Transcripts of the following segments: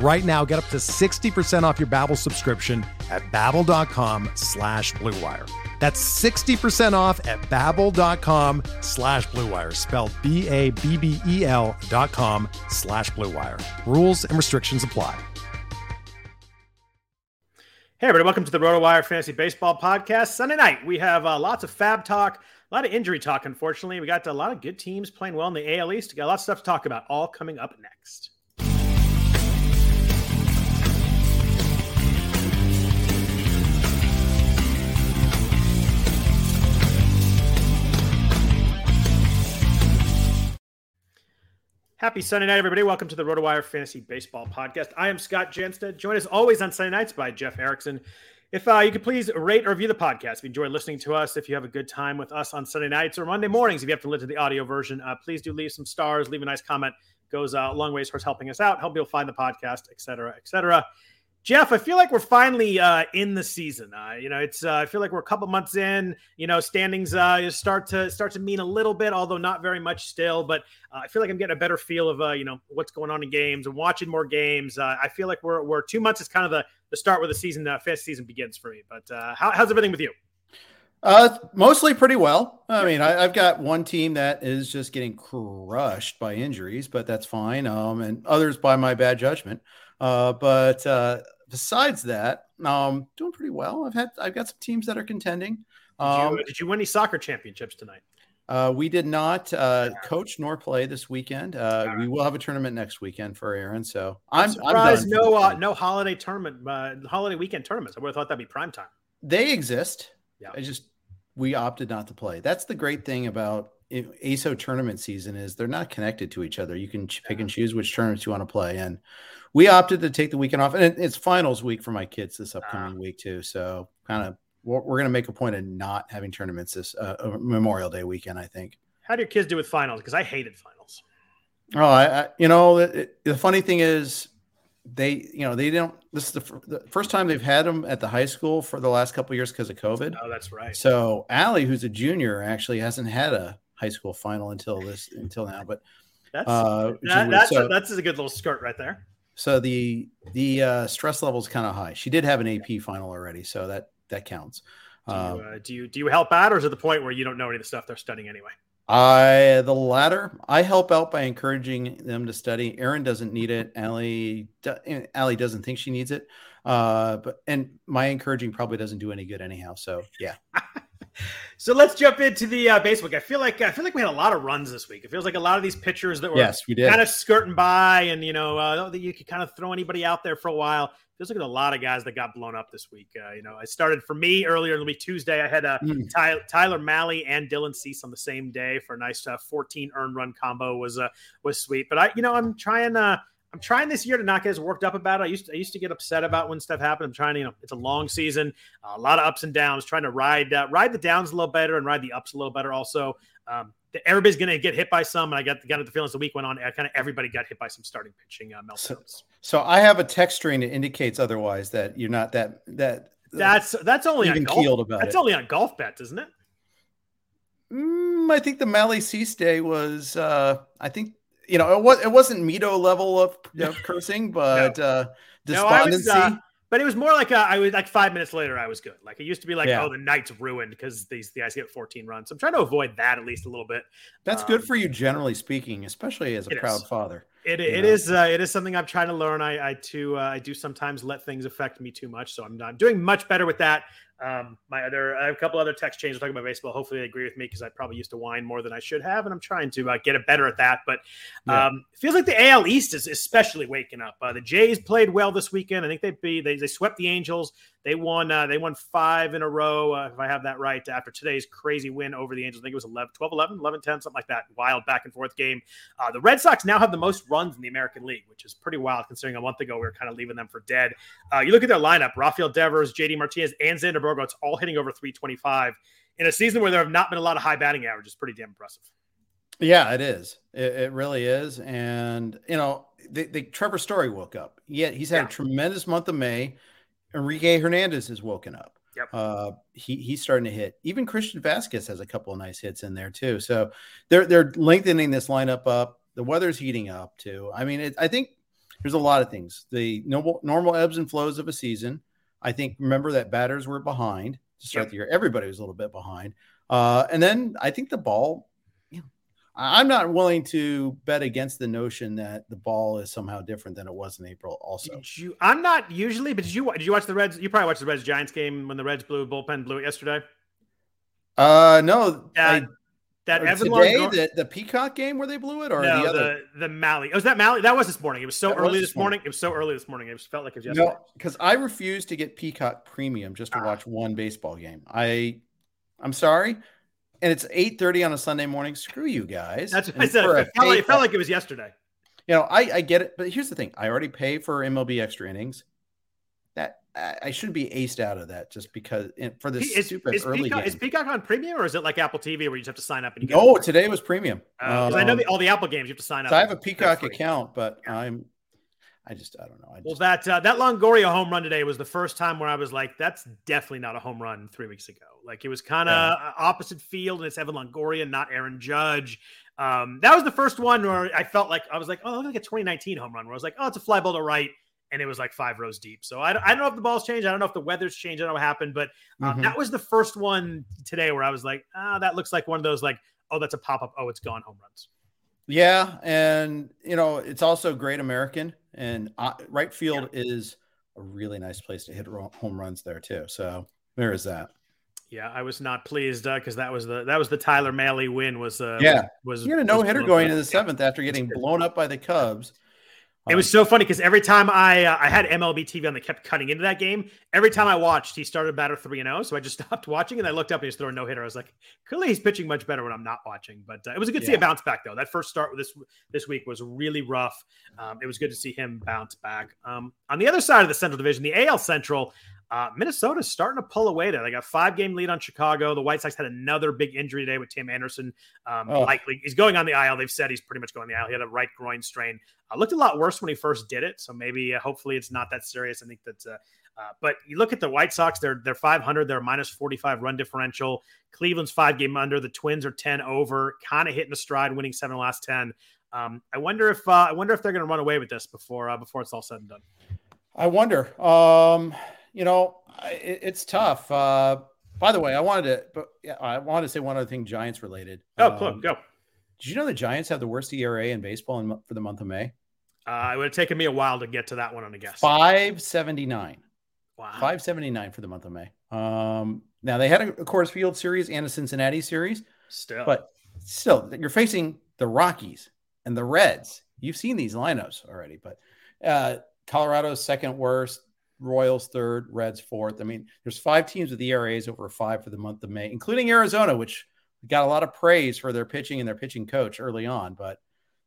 Right now, get up to 60% off your Babbel subscription at babbel.com slash bluewire. That's 60% off at babbel.com slash bluewire, spelled B-A-B-B-E-L dot com slash bluewire. Rules and restrictions apply. Hey, everybody, welcome to the RotoWire Fantasy Baseball Podcast. Sunday night, we have uh, lots of FAAB talk, a lot of injury talk, unfortunately. We got a lot of good teams playing well in the AL East. We got a lot of stuff to talk about, all coming up next. Happy Sunday night, everybody. Welcome to the RotoWire Fantasy Baseball Podcast. I am Scott Jenstad, joined as always on Sunday nights by Jeff Erickson. If uh, you could please rate or review the podcast, if you enjoy listening to us, if you have a good time with us on Sunday nights or Monday mornings, if you have to listen to the audio version, uh, please do leave some stars, leave a nice comment. Goes uh, a long ways towards helping us out, help people find the podcast, et cetera, et cetera. Jeff, I feel like we're finally uh, in the season. Uh, you know, it's uh, I feel like we're a couple months in. You know, standings uh, start to start to mean a little bit, although not very much still. But uh, I feel like I'm getting a better feel of uh, you know what's going on in games and watching more games. Uh, I feel like we're we're two months is kind of the the start where the season uh, fifth season begins for me. But uh, how, how's everything with you? Uh, mostly pretty well. I mean, I, have got one team that is just getting crushed by injuries, but that's fine. Um, and others by my bad judgment. Uh, but uh, besides that, um, doing pretty well. I've had I've got some teams that are contending. Um, did, you, did you win any soccer championships tonight? Uh, we did not uh, coach nor play this weekend. Uh, right. We will have a tournament next weekend for Aaron. So I'm, I'm surprised I'm no uh, no holiday tournament, uh, holiday weekend tournaments. I would have thought that'd be prime time. They exist. Yeah, I just we opted not to play. That's the great thing about ASO tournament season is they're not connected to each other. You can pick and choose which tournaments you want to play, and we opted to take the weekend off. And it's finals week for my kids this upcoming uh, week too. So kind of we're, we're going to make a point of not having tournaments this uh, uh, Memorial Day weekend. I think. How do your kids do with finals? Because I hated finals. Oh, I, I you know the, the funny thing is they you know they don't this is the, f- the, first time they've had them at the high school for the last couple years because of covid oh that's right so Allie, who's a junior actually hasn't had a high school final until this until now. But that's uh, that, that's so, a, that's a good little skirt right there. So the the uh, stress level is kind of high. She did have an AP final already, so that that counts. Do you, um, uh, do you do you help out, or is it the point where you don't know any of the stuff they're studying anyway? I the latter. I help out by encouraging them to study. Aaron doesn't need it. Allie Allie doesn't think she needs it. Uh, but and my encouraging probably doesn't do any good anyhow. So yeah. so let's jump into the uh, base I feel like I feel like we had a lot of runs this week. It feels like a lot of these pitchers that were yes, we did. kind of skirting by, and you know uh, that you could kind of throw anybody out there for a while. Feels like a lot of guys that got blown up this week. Uh, you know, I started for me earlier in the week Tuesday. I had uh, mm. Tyler, Tyler Mahle and Dylan Cease on the same day for a nice uh, 14 earned run combo was uh, was sweet. But I, you know, I'm trying. Uh, I'm trying this year to not get as worked up about it. I used to, I used to get upset about when stuff happened. I'm trying to, you know, it's a long season, a lot of ups and downs. Trying to ride uh, ride the downs a little better and ride the ups a little better. Also, um, everybody's going to get hit by some, and I got got the feeling as the week went on, kind of everybody got hit by some starting pitching uh, meltdowns. So, so, I have a text string that indicates otherwise that you're not that that. That's that's only even on golf, keeled about that's it. only on golf bets, isn't it? Mm, I think the Mahle Cease day was. uh I think you know, it was it wasn't Mito level of, of cursing, but no. uh, despondency. No, was, uh, but it was more like a, I was like five minutes later, I was good. Like it used to be like, yeah. oh, the night's ruined because these the guys get 14 runs. So I'm trying to avoid that at least a little bit. That's um, good for you, generally speaking, especially as a proud is. father. It, it is uh, it is something I'm trying to learn. I I too uh, I do sometimes let things affect me too much, so I'm not doing much better with that. Um, my other, I have a couple other text changes talking about baseball. Hopefully, they agree with me because I probably used to whine more than I should have, and I'm trying to uh, get it better at that. But um, it feels like the AL East is especially waking up. Uh, the Jays played well this weekend. I think they be they, they swept the Angels. They won. Uh, they won five in a row, uh, if I have that right. After today's crazy win over the Angels, I think it was 11, 12, 11, 11, 10, something like that. Wild back and forth game. Uh, the Red Sox now have the most runs in the American League, which is pretty wild considering a month ago we were kind of leaving them for dead. Uh, you look at their lineup: Rafael Devers, JD Martinez, and Xander Bogaerts all hitting over 325 in a season where there have not been a lot of high batting averages. Pretty damn impressive. Yeah, it is. It, it really is. And you know, the, the, Trevor Story woke up. Yeah, he's had yeah. a tremendous month of May. Enrique Hernandez has woken up. Yep. Uh, he he's starting to hit. Even Christian Vazquez has a couple of nice hits in there too. So they're they're lengthening this lineup up. The weather's heating up too. I mean, it, I think there's a lot of things. The normal normal ebbs and flows of a season. I think remember that batters were behind to start yep. the year. Everybody was a little bit behind. Uh, and then I think the ball I'm not willing to bet against the notion that the ball is somehow different than it was in April. Also, you, I'm not usually, but did you did you watch the Reds? You probably watched the Reds Giants game when the Reds blew bullpen blew it yesterday. Uh, no, that, I, that Evan today Longoria, the, the Peacock game where they blew it, or no, the other the, the Mahle. Oh, was that Mahle? That was this morning. It was so that early was this morning. morning. It was so early this morning. It felt like it was yesterday. No, because I refuse to get Peacock Premium just to ah. watch one baseball game. I, I'm sorry and it's 8:30 on a Sunday morning. Screw you guys. That's what I said. It felt, like, it felt, like, it was yesterday. You know, I, I get it, but here's the thing: I already pay for MLB extra innings. That I shouldn't be aced out of that just because for this is, stupid is early Peacock, game. Is Peacock on premium or is it like Apple TV where you just have to sign up and you get? Oh, today was premium. Uh, um, I know the, all the Apple games you have to sign up. So I have a Peacock account, but yeah. I'm I just I don't know. I just, well, that uh, that Longoria home run today was the first time where I was like, that's definitely not a home run three weeks ago. Like it was kind of yeah. opposite field, and it's Evan Longoria, not Aaron Judge. Um, that was the first one where I felt like I was like, oh, look like a 2019 home run where I was like, oh, it's a fly ball to right, and it was like five rows deep. So I, I don't know if the ball's changed. I don't know if the weather's changed. I don't know what happened, but um, mm-hmm. that was the first one today where I was like, ah, oh, that looks like one of those like, oh, that's a pop up. Oh, it's gone home runs. Yeah, and you know it's also Great American, and uh, right field yeah. is a really nice place to hit home runs there too. So there is that. Yeah, I was not pleased because uh, that was the that was the Tyler Mahle win. Was uh, yeah was, was he had a no hitter going into the seventh after getting blown up by the Cubs. It was so funny because every time I uh, I had MLB TV on they kept cutting into that game. Every time I watched, he started batter three and zero. Oh, so I just stopped watching and I looked up and he's throwing no hitter. I was like, clearly he's pitching much better when I'm not watching. But uh, it was good to yeah. see a bounce back though. That first start this this week was really rough. Um, it was good to see him bounce back. Um, on the other side of the Central Division, the AL Central, uh, Minnesota's starting to pull away there. They got a five game lead on Chicago. The White Sox had another big injury today with Tim Anderson. Um, oh. Likely he's going on the IL. They've said he's pretty much going on the IL. He had a right groin strain. Uh, looked a lot worse when he first did it. So maybe, uh, hopefully, it's not that serious. I think that. Uh, uh, but you look at the White Sox; they're they're 500. They're minus 45 run differential. Cleveland's five game under. The Twins are 10 over. Kind of hitting a stride, winning seven of the last 10. Um, I wonder if uh, I wonder if they're going to run away with this before before it's all said and done. I wonder. Um, you know, it, it's tough. Uh, by the way, I wanted to, but yeah, I wanted to say one other thing, Giants related. Oh, um, go. Did you know the Giants have the worst ERA in baseball in, for the month of May? Uh, it would have taken me a while to get to that one on a guess. Five seventy nine. Wow. Five seventy nine for the month of May. Um, now they had a, a Coors Field series and a Cincinnati series. Still, but still, you're facing the Rockies and the Reds. You've seen these lineups already, but uh, Colorado's second worst. Royals third, Reds fourth. I mean, there's five teams with ERAs over five for the month of May, including Arizona, which got a lot of praise for their pitching and their pitching coach early on, but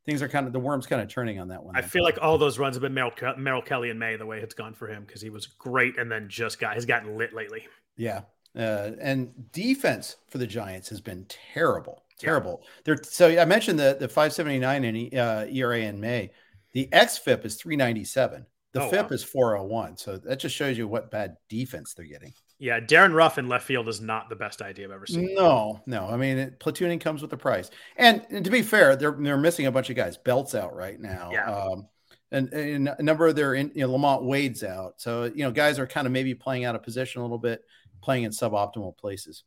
things are kind of the worm's kind of turning on that one. I feel like all those runs have been Merrill, Merrill Kelly in May the way it's gone for him because he was great and then just got has gotten lit lately. Yeah, uh, and defense for the Giants has been terrible, terrible. Yeah. They're so I mentioned the the 579 in uh, ERA in May. The xFIP is 397. The oh, FIP wow. is 401. So that just shows you what bad defense they're getting. Yeah, Darin Ruf in left field is not the best idea I've ever seen. No, no. I mean, it, platooning comes with a price. And, and, to be fair, they're they're missing a bunch of guys. Belt's out right now. Yeah. Um, and, and, a number of their, in, you know, LaMonte Wade's out. So, you know, guys are kind of maybe playing out of position a little bit, playing in suboptimal places.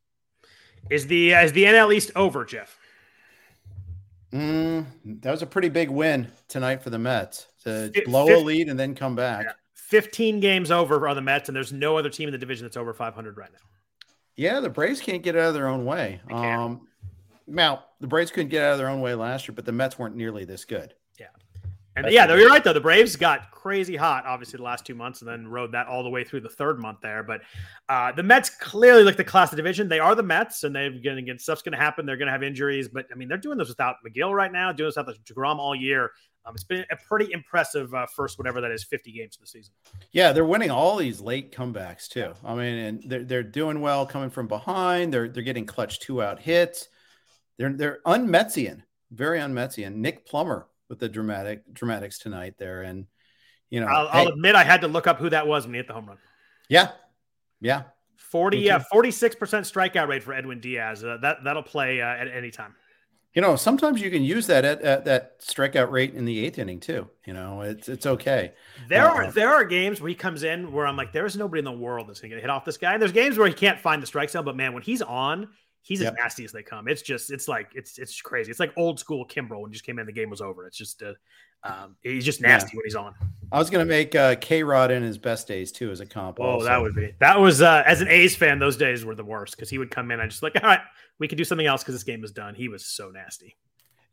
Is the is the NL East over, Jeff? Mm, that was a pretty big win tonight for the Mets to blow 50, a lead and then come back. Yeah. 15 games over are the Mets, and there's no other team in the division that's over 500 right now. Yeah, the Braves can't get out of their own way. Um, now the Braves couldn't get out of their own way last year, but the Mets weren't nearly this good. Yeah, and yeah, you're right though. The Braves got crazy hot, obviously, the last two months, and then rode that all the way through the third month there. But uh, the Mets clearly look the class of division. They are the Mets, and they're going to get stuff's going to happen. They're going to have injuries, but I mean, they're doing this without Megill right now, doing this without the deGrom all year. Um, it's been a pretty impressive uh, first, whatever that is, 50 games of the season. Yeah, they're winning all these late comebacks too. I mean, and they're, they're doing well coming from behind. They're they're getting clutch two out hits. They're they're unmetzian, very unmetzian. Nick Plummer with the dramatic dramatics tonight there, and you know, I'll, hey, I'll admit I had to look up who that was when he hit the home run. Yeah, yeah. 40 yeah 46% strikeout rate for edwin diaz uh, that that'll play uh, at any time you know, sometimes you can use that at, at, that strikeout rate in the eighth inning too. You know, it's it's okay. There uh, are there are games where he comes in where I'm like, there's nobody in the world that's gonna get hit off this guy. And there's games where he can't find the strike zone, but man, when he's on, he's yep. as nasty as they come. It's just it's like it's it's crazy. It's like old school Kimbrel when he just came in, the game was over. It's just uh, um, he's just nasty yeah. when he's on. I was gonna make uh, K Rod in his best days too as a comp. Oh, also. that would be that was uh, as an A's fan, those days were the worst because he would come in and just like, all right, we could do something else because this game is done. He was so nasty.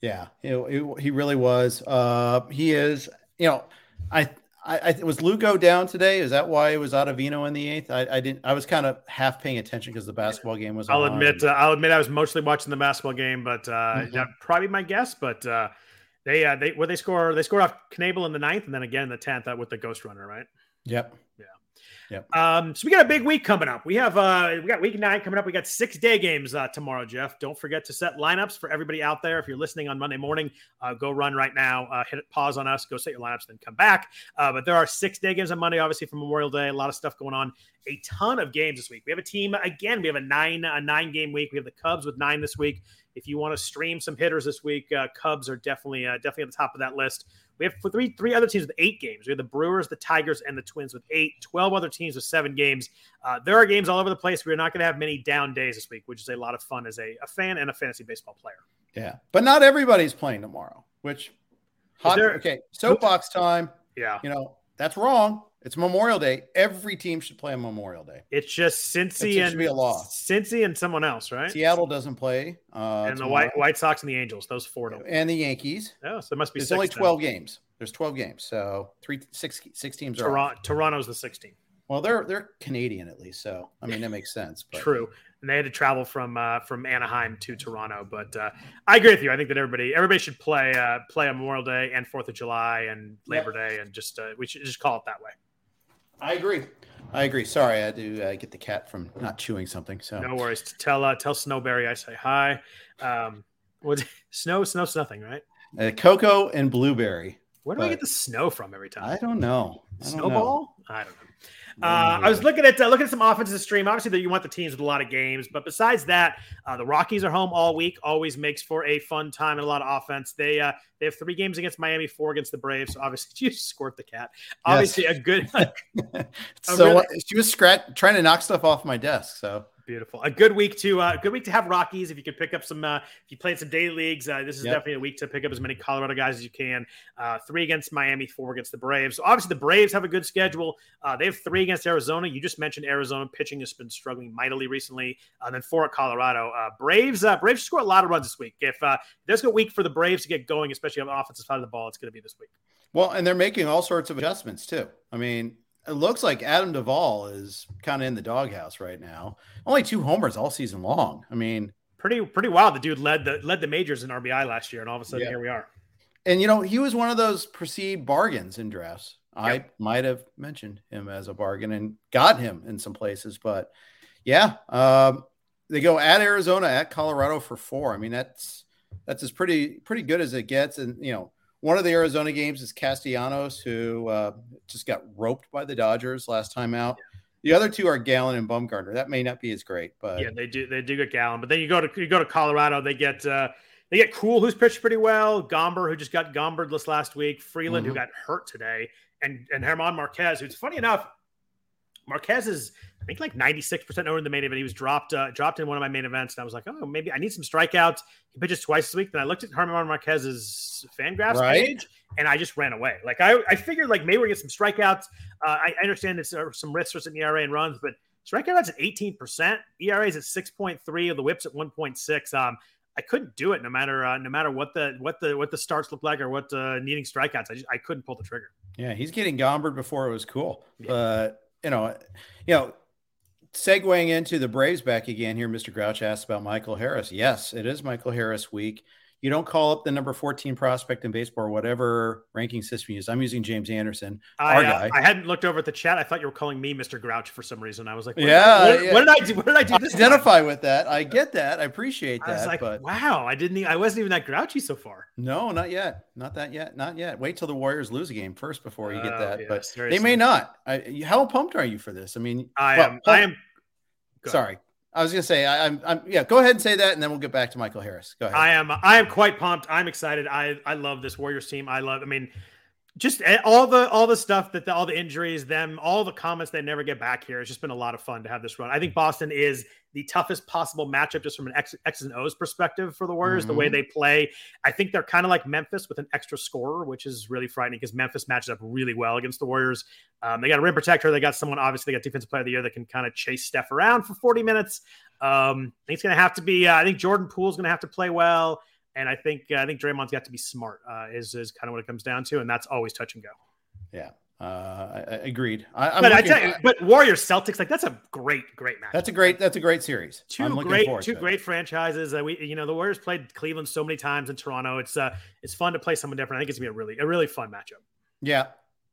Yeah, it, it, he really was. Uh, he is. You know, I, I, I was Lugo down today. Is that why it was Ottavino in the eighth? I, I didn't. I was kind of half paying attention because the basketball game was. I'll admit. Uh, I'll admit I was mostly watching the basketball game, but uh, mm-hmm. probably my guess. But uh, they uh, they where they score they scored off Knebel in the ninth, and then again in the tenth uh, with the ghost runner, right? Yep. Yep. Um, so we got a big week coming up. We have uh we got week nine coming up. We got six day games uh, tomorrow, Jeff. Don't forget to set lineups for everybody out there. If you're listening on Monday morning, uh, go run right now. Uh, hit pause on us. Go set your lineups, then come back. Uh, but there are six day games on Monday, obviously for Memorial Day. A lot of stuff going on. A ton of games this week. We have a team again. We have a nine a nine game week. We have the Cubs with nine this week. If you want to stream some hitters this week, uh, Cubs are definitely uh, definitely at the top of that list. We have three three other teams with eight games. We have the Brewers, the Tigers, and the Twins with eight. Twelve other teams with seven games. Uh, there are games all over the place. We're not going to have many down days this week, which is a lot of fun as a, a fan and a fantasy baseball player. Yeah, but not everybody's playing tomorrow. Which hot, there, okay, soapbox time. Yeah, you know that's wrong. It's Memorial Day. Every team should play on Memorial Day. It's just Cincy it and be a law. Cincy and someone else, right? Seattle doesn't play. Uh, and the White White Sox and the Angels, those four don't. And the Yankees. Oh, so it must be. There's only twelve then. games. There's twelve games, so three six six teams are. Toronto, Toronto's the sixteen. Well, they're they're Canadian at least, so I mean that makes sense. But. True, and they had to travel from uh, from Anaheim to Toronto. But uh, I agree with you. I think that everybody everybody should play uh, play on Memorial Day and Fourth of July and Labor yep. Day, and just uh, we should just call it that way. I agree. I agree. Sorry, I had to uh, get the cat from not chewing something. So no worries. Tell uh, tell Snowberry I say hi. Um, what snow? Snow's nothing, right? Uh, cocoa and blueberry. Where do I get the snow from every time? I don't know. I don't Snowball? Know. I don't know. Uh, I was looking at uh, looking at some offenses stream. Obviously, that you want the teams with a lot of games, but besides that, uh, the Rockies are home all week. Always makes for a fun time and a lot of offense. They uh, they have three games against Miami, four against the Braves. So obviously, you squirt the cat. Obviously, yes. a good. a so really, she was scratch trying to knock stuff off my desk. So Beautiful. A good week to uh, good week to have Rockies. If you could pick up some, uh, if you played some day leagues, uh, this is yep. definitely a week to pick up as many Colorado guys as you can. Uh, three against Miami, four against the Braves. So obviously, the Braves have a good schedule. Uh, they have three against Arizona. You just mentioned Arizona pitching has been struggling mightily recently. Uh, then four at Colorado. Uh, Braves, uh, Braves score a lot of runs this week. If uh, there's a week for the Braves to get going, especially on the offensive side of the ball, it's going to be this week. Well, and they're making all sorts of adjustments too. I mean, it looks like Adam Duvall is kind of in the doghouse right now. Only two homers all season long. I mean, pretty pretty wild. The dude led the led the majors in RBI last year, and all of a sudden yeah. here we are. And you know, he was one of those perceived bargains in drafts. Yep. I might have mentioned him as a bargain and got him in some places, but yeah, um, they go at Arizona, at Colorado for four. I mean, that's that's as pretty pretty good as it gets, and you know one of the Arizona games is Castellanos, who uh, just got roped by the Dodgers last time out. The other two are Gallen and Bumgarner. That may not be as great, but yeah, they do they do get Gallen. But then you go to you go to Colorado, they get uh, they get Kuhl, who's pitched pretty well. Gomber, who just got Gombered last week. Freeland, mm-hmm. who got hurt today, and and German Marquez, who's funny enough Marquez is, I think, like 96% over in the main event. He was dropped uh, dropped in one of my main events, and I was like, oh, maybe I need some strikeouts. He pitches twice this week. Then I looked at German Marquez's Fangraphs right. page, and I just ran away. Like I, I figured, like maybe we get some strikeouts. Uh, I, I, understand there's uh, some risks for some ERA and runs, but Strikeouts at 18%. ERA is at 6.3. The WHIP's at 1.6. Um, I couldn't do it no matter uh, no matter what the what the what the starts look like or what uh, needing strikeouts. I just I couldn't pull the trigger. Yeah, he's getting gombered before it was cool. But you know, you know, segueing into the Braves back again here, Mr. Grouch asked about Michael Harris. Yes, it is Michael Harris week you don't call up the number 14 prospect in baseball or whatever ranking system you use. I'm using James Anderson, I, our uh, guy. I hadn't looked over at the chat. I thought you were calling me Mr. Grouch for some reason. I was like, what yeah, what, yeah. what, did I do? What did I do? This identify time? with that. I get that. I appreciate that. I was like, but wow, I didn't. I wasn't even that grouchy so far. No, not yet. Not that yet. Not yet. Wait till the Warriors lose a game first before you get oh, that. yes, but seriously. they may not. I, how pumped are you for this? I mean, I well, am. I am. Sorry. I was gonna say I, am I'm, I'm yeah. Go ahead and say that, and then we'll get back to Michael Harris. Go ahead. I am I am quite pumped. I'm excited. I I love this Warriors team. I love. I mean, just all the all the stuff that the, all the injuries, them, all the comments they never get back here. It's just been a lot of fun to have this run. I think Boston is the toughest possible matchup just from an X, X and O's perspective for the Warriors. Mm-hmm. The way mm-hmm. they play, I think they're kind of like Memphis with an extra scorer, which is really frightening because Memphis matches up really well against the Warriors. Um, they got a rim protector. They got someone obviously they got defensive player of the year that can kind of chase Steph around for 40 minutes. Um, I think it's going to have to be. Uh, I think Jordan Poole's going to have to play well, and I think uh, I think Draymond's got to be smart. Uh, is is kind of what it comes down to, and that's always touch and go. Yeah. Uh, I, I agreed. I, but I tell you, but Warriors Celtics, like that's a great, great match. That's a great, that's a great series. Two great, two great franchises. That we, you know, the Warriors played Cleveland so many times in Toronto. It's uh, it's fun to play someone different. I think it's gonna be a really, a really fun matchup. Yeah,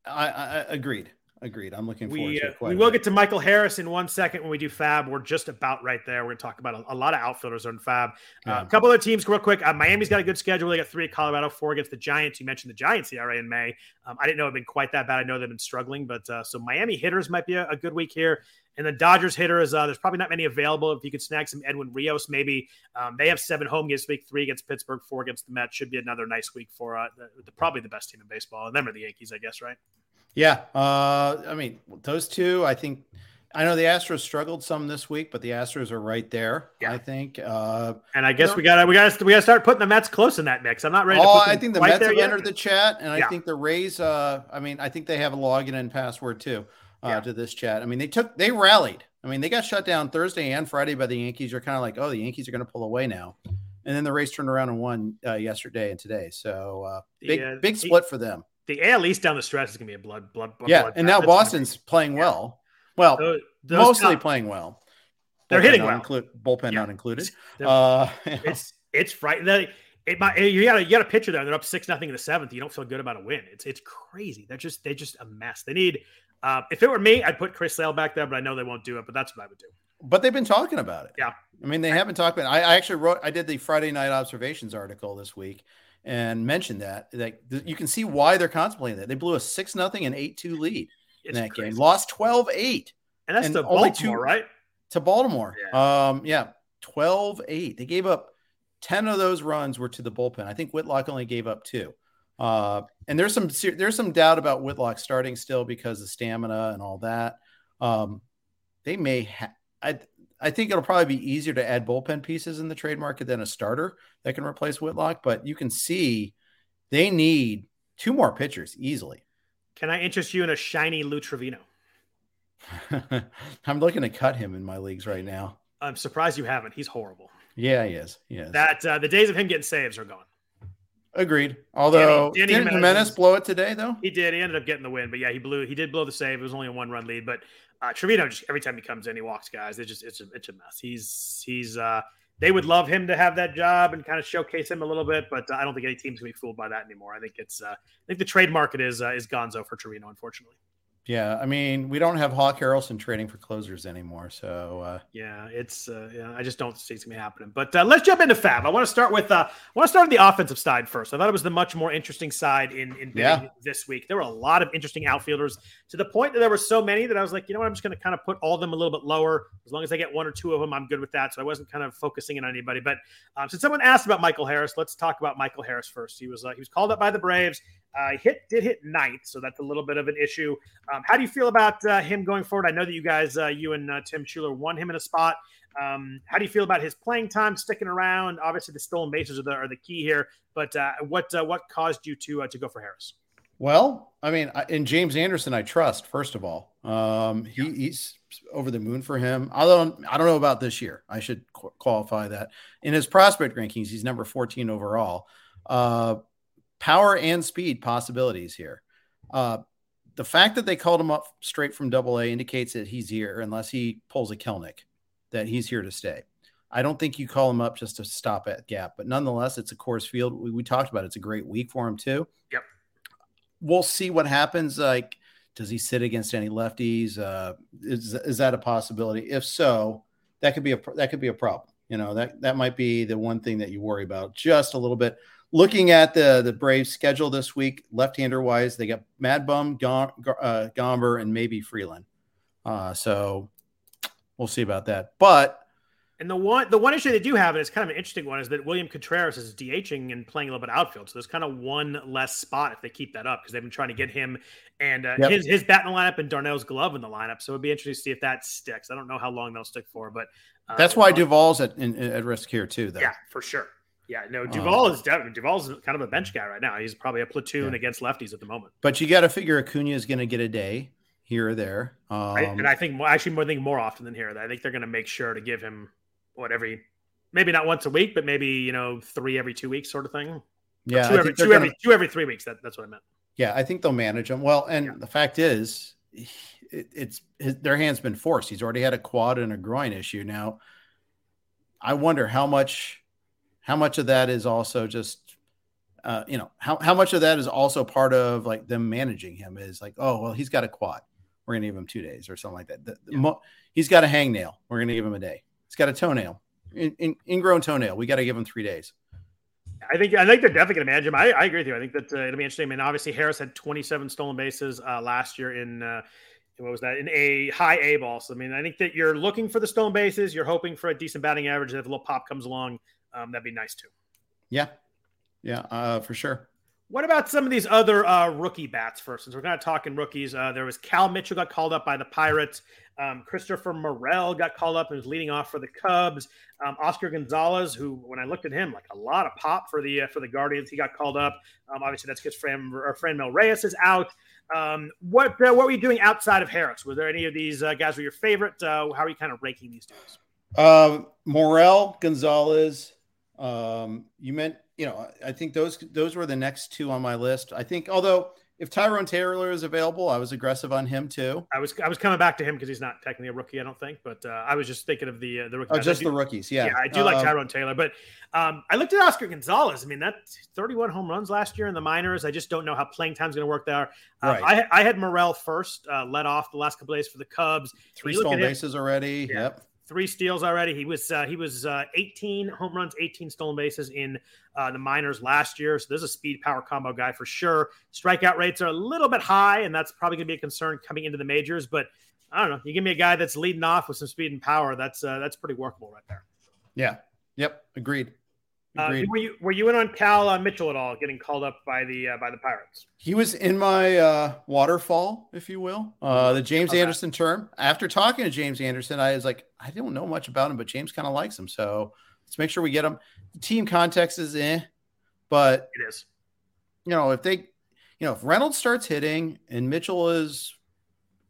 I, I agreed. Agreed. I'm looking forward we, to it. Uh, we will get to Michael Harris in one second when we do FAAB. We're just about right there. We're going to talk about a, a lot of outfielders on FAAB. Uh, yeah. Uh, a couple other teams, real quick. Uh, Miami's got a good schedule. They got three at Colorado, four against the Giants. You mentioned the Giants ERA in May. Um, I didn't know it'd been quite that bad. I know they've been struggling, but uh, so Miami hitters might be a, a, good week here. And the Dodgers hitters, uh, there's probably not many available. If you could snag some Edwin Rios, maybe um, they have seven home games this week, three against Pittsburgh, four against the Mets. Should be another nice week for the, the, probably the best team in baseball. And them are the Yankees, I guess, right? Yeah, uh, I mean those two. I think I know the Astros struggled some this week, but the Astros are right there. Yeah. I think. Uh, and I guess we got to we got we got to start putting the Mets close in that mix. I'm not ready. To Oh, I think the Mets have yet. entered the chat, and yeah. I think the Rays. Uh, I mean, I think they have a login and password too uh, yeah. to this chat. I mean, they took they rallied. I mean, they got shut down Thursday and Friday by the Yankees. You're kind of like, oh, the Yankees are going to pull away now. And then the Rays turned around and won uh, yesterday and today. So uh, big big split for them the AL East down the stretch is going to be a blood, blood. Blood Yeah, blood and now Boston's playing well. Well, those, those mostly playing well. They're bullpen hitting well. Inclu- bullpen yeah. not included. Uh, it's it's frightening. It might you got a you got a pitcher there. They're up six nothing in the seventh. You don't feel good about a win. It's it's crazy. They're just they're just a mess. They need. Uh, if it were me, I'd put Chris Sale back there, but I know they won't do it. But that's what I would do. But they've been talking about it. Yeah, I mean they haven't talked about. It. I, I actually wrote. I did the Friday night observations article this week, and mentioned that that you can see why they're contemplating that. They blew a six nothing and eight two lead it's in that crazy. game, lost 12-8. and that's and to Baltimore, two, right? To Baltimore, yeah. um, yeah, 12-8. They gave up ten of those runs were to the bullpen. I think Whitlock only gave up two. Uh, and there's some there's some doubt about Whitlock starting still because of stamina and all that. Um, they may have. I think it'll probably be easier to add bullpen pieces in the trade market than a starter that can replace Whitlock. But you can see they need two more pitchers easily. Can I interest you in a shiny Lou Trivino? I'm looking to cut him in my leagues right now. I'm surprised you haven't. He's horrible. Yeah, he is. Yeah. That uh, the days of him getting saves are gone. Agreed. Although Dany, Dany didn't Jimenez blow it today though? He did. He ended up getting the win, but yeah, he blew. He did blow the save. It was only a one run lead, but uh, Trivino just every time he comes in, he walks guys. It's just it's a, it's a mess. He's he's uh, they would love him to have that job and kind of showcase him a little bit, but uh, I don't think any team's gonna be fooled by that anymore. I think it's uh, I think the trade market is uh, is Gonzo for Trivino, unfortunately. Yeah, I mean, we don't have Hawk Harrelson trading for closers anymore, so uh... yeah, it's uh, yeah, I just don't see it's gonna be happening. But uh, let's jump into FAAB. I want to start with uh, I want to start with the offensive side first. I thought it was the much more interesting side in in yeah. this week. There were a lot of interesting outfielders to the point that there were so many that I was like, you know what, I'm just gonna kind of put all of them a little bit lower. As long as I get one or two of them, I'm good with that. So I wasn't kind of focusing in on anybody. But um, since someone asked about Michael Harris, let's talk about Michael Harris first. He was uh, he was called up by the Braves. Uh, hit did hit ninth, so that's a little bit of an issue. Um, how do you feel about uh, him going forward? I know that you guys, uh, you and uh, Tim Schuler, won him in a spot. Um, how do you feel about his playing time, sticking around? Obviously, the stolen bases are the, are the key here. But uh, what uh, what caused you to to go for Harris? Well, I mean, in James Anderson, I trust. First of all, um, he, yeah. he's over the moon for him. I don't, I don't know about this year. I should qu- qualify that. In his prospect rankings, he's number 14 overall. Uh, power and speed possibilities here. Uh, the fact that they called him up straight from Double A indicates that he's here, unless he pulls a Kelenic, that he's here to stay. I don't think you call him up just to stop at gap, but nonetheless, it's a Coors Field. We, we talked about it. it's a great week for him too. Yep. We'll see what happens. Like, does he sit against any lefties? Uh, is is that a possibility? If so, that could be a that could be a problem. You know that that might be the one thing that you worry about just a little bit. Looking at the the Braves schedule this week, left-hander wise, they got Mad Bum, Gom, uh, Gomber, and maybe Freeland. Uh, so we'll see about that. But and the one the one issue they do have, and it's kind of an interesting one, is that William Contreras is DHing and playing a little bit outfield. So there's kind of one less spot if they keep that up because they've been trying to get him and uh, yep. his his bat in the lineup and d'Arnaud's glove in the lineup. So it'd be interesting to see if that sticks. I don't know how long they'll stick for, but uh, that's why Duvall's at in, at risk here too. Though. Yeah, for sure. Yeah, no, Duvall um, is definitely Duvall's kind of a bench guy right now. He's probably a platoon yeah. against lefties at the moment. But you got to figure Acuna is going to get a day here or there. Um, I, and I think actually more think more often than here. I think they're going to make sure to give him what every maybe not once a week, but maybe you know three every two weeks sort of thing. Yeah, two every two, gonna, every two every three weeks. That, that's what I meant. Yeah, I think they'll manage him well. And yeah. the fact is, it, it's his, their hands been forced. He's already had a quad and a groin issue. Now, I wonder how much how much of that is also just uh, you know how, how much of that is also part of like them managing him is like oh well he's got a quad we're gonna give him two days or something like that the, yeah. mo- he's got a hangnail we're gonna give him a day He's got a toenail, in, in, ingrown toenail. We got to give him three days. I think I think they're definitely going to manage him. I, I, agree with you. I think that uh, it'll be interesting. I mean, obviously Harris had 27 stolen bases uh, last year in uh, what was that in a high A ball. So I mean, I think that you're looking for the stolen bases. You're hoping for a decent batting average. If a little pop comes along, um, that'd be nice too. Yeah, yeah, uh, for sure. What about some of these other uh, rookie bats first? Since we're kind of talking rookies, uh, there was Cal Mitchell got called up by the Pirates. Um, Christopher Morel got called up and was leading off for the Cubs. Um, Oscar Gonzalez, who when I looked at him, like a lot of pop for the uh, for the Guardians, he got called up. Um, obviously, that's because Fran our friend Mel Reyes is out. Um, what uh, what were you doing outside of Harris? Was there any of these uh, guys were your favorite? Uh, how are you kind of ranking these dudes? Um, Morel, Gonzalez. Um, you meant you know, I think those those were the next two on my list. I think, although if Tyrone Taylor is available, I was aggressive on him too. I was I was coming back to him because he's not technically a rookie, I don't think, but uh, I was just thinking of the uh, the rookies. Oh, just do, the rookies, yeah. Yeah, I do uh, like Tyrone Taylor, but um, I looked at Oscar Gonzalez. I mean, that 31 home runs last year in the minors. I just don't know how playing time's going to work there. Uh, right. I, I had Morel first, uh, led off the last couple days for the Cubs. Three stolen bases already. Yeah. Yep three steals already. He was uh, he was uh, 18 home runs, 18 stolen bases in uh, the minors last year. So there's a speed power combo guy for sure. Strikeout rates are a little bit high, and that's probably going to be a concern coming into the majors. But I don't know. You give me a guy that's leading off with some speed and power. That's uh, that's pretty workable right there. Yeah. Yep. Agreed. Uh, were you were you in on Cal uh, Mitchell at all getting called up by the uh, by the Pirates? He was in my uh, waterfall, if you will, uh, the James Anderson term. After talking to James Anderson, I was like, I don't know much about him, but James kind of likes him, so let's make sure we get him. The team context is eh, but it is. You know, if they, you know, if Reynolds starts hitting and Mitchell is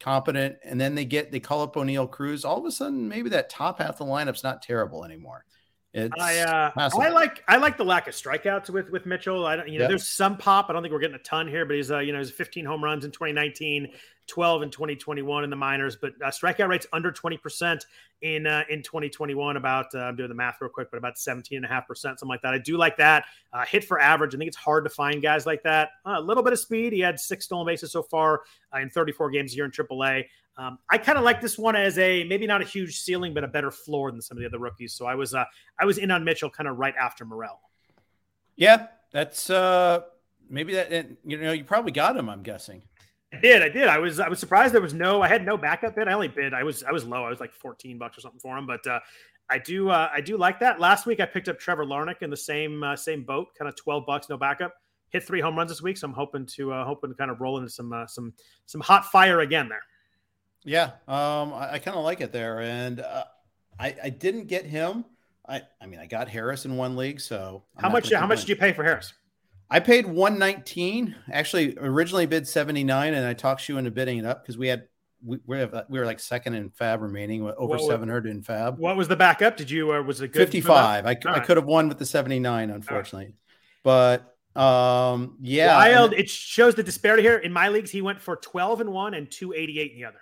competent, and then they get they call up Oneil Cruz, all of a sudden maybe that top half of the lineup's not terrible anymore. It's I uh, I like I like the lack of strikeouts with with Mitchell. I don't you know yep. there's some pop. I don't think we're getting a ton here, but he's uh, you know he's 15 home runs in 2019, 12 in 2021 in the minors, but uh, strikeout rates under 20 percent in uh, in 2021. About uh, I'm doing the math real quick, but about 17 and a half percent, something like that. I do like that uh, hit for average. I think it's hard to find guys like that. Uh, a little bit of speed. He had six stolen bases so far uh, in 34 games here in AAA. Um, I kind of like this one as a maybe not a huge ceiling, but a better floor than some of the other rookies. So I was uh, I was in on Mitchell kind of right after Morel. Yeah, that's uh, maybe that you know you probably got him. I'm guessing. I did. I did. I was. I was surprised there was no. I had no backup bid. I only bid. I was. I was low. I was like 14 bucks or something for him. But uh, I do. Uh, I do like that. Last week I picked up Trevor Larnach in the same uh, same boat, kind of 12 bucks, no backup. Hit three home runs this week, so I'm hoping to uh, hoping to kind of roll into some uh, some some hot fire again there. Yeah, um, I, I kind of like it there, and uh, I, I didn't get him. I, I mean, I got Harris in one league, so I'm how much? How much did you pay for Harris? I paid 119. Actually, originally bid 79, and I talked you into bidding it up because we had we, we have we were like second in FAAB remaining over what, 700 in FAAB. What was the backup? Did you or was it good 55? I, I could have won with the 79, unfortunately, right. but um yeah, wild. It shows the disparity here. In my leagues, he went for 12 and one and 288 in the other.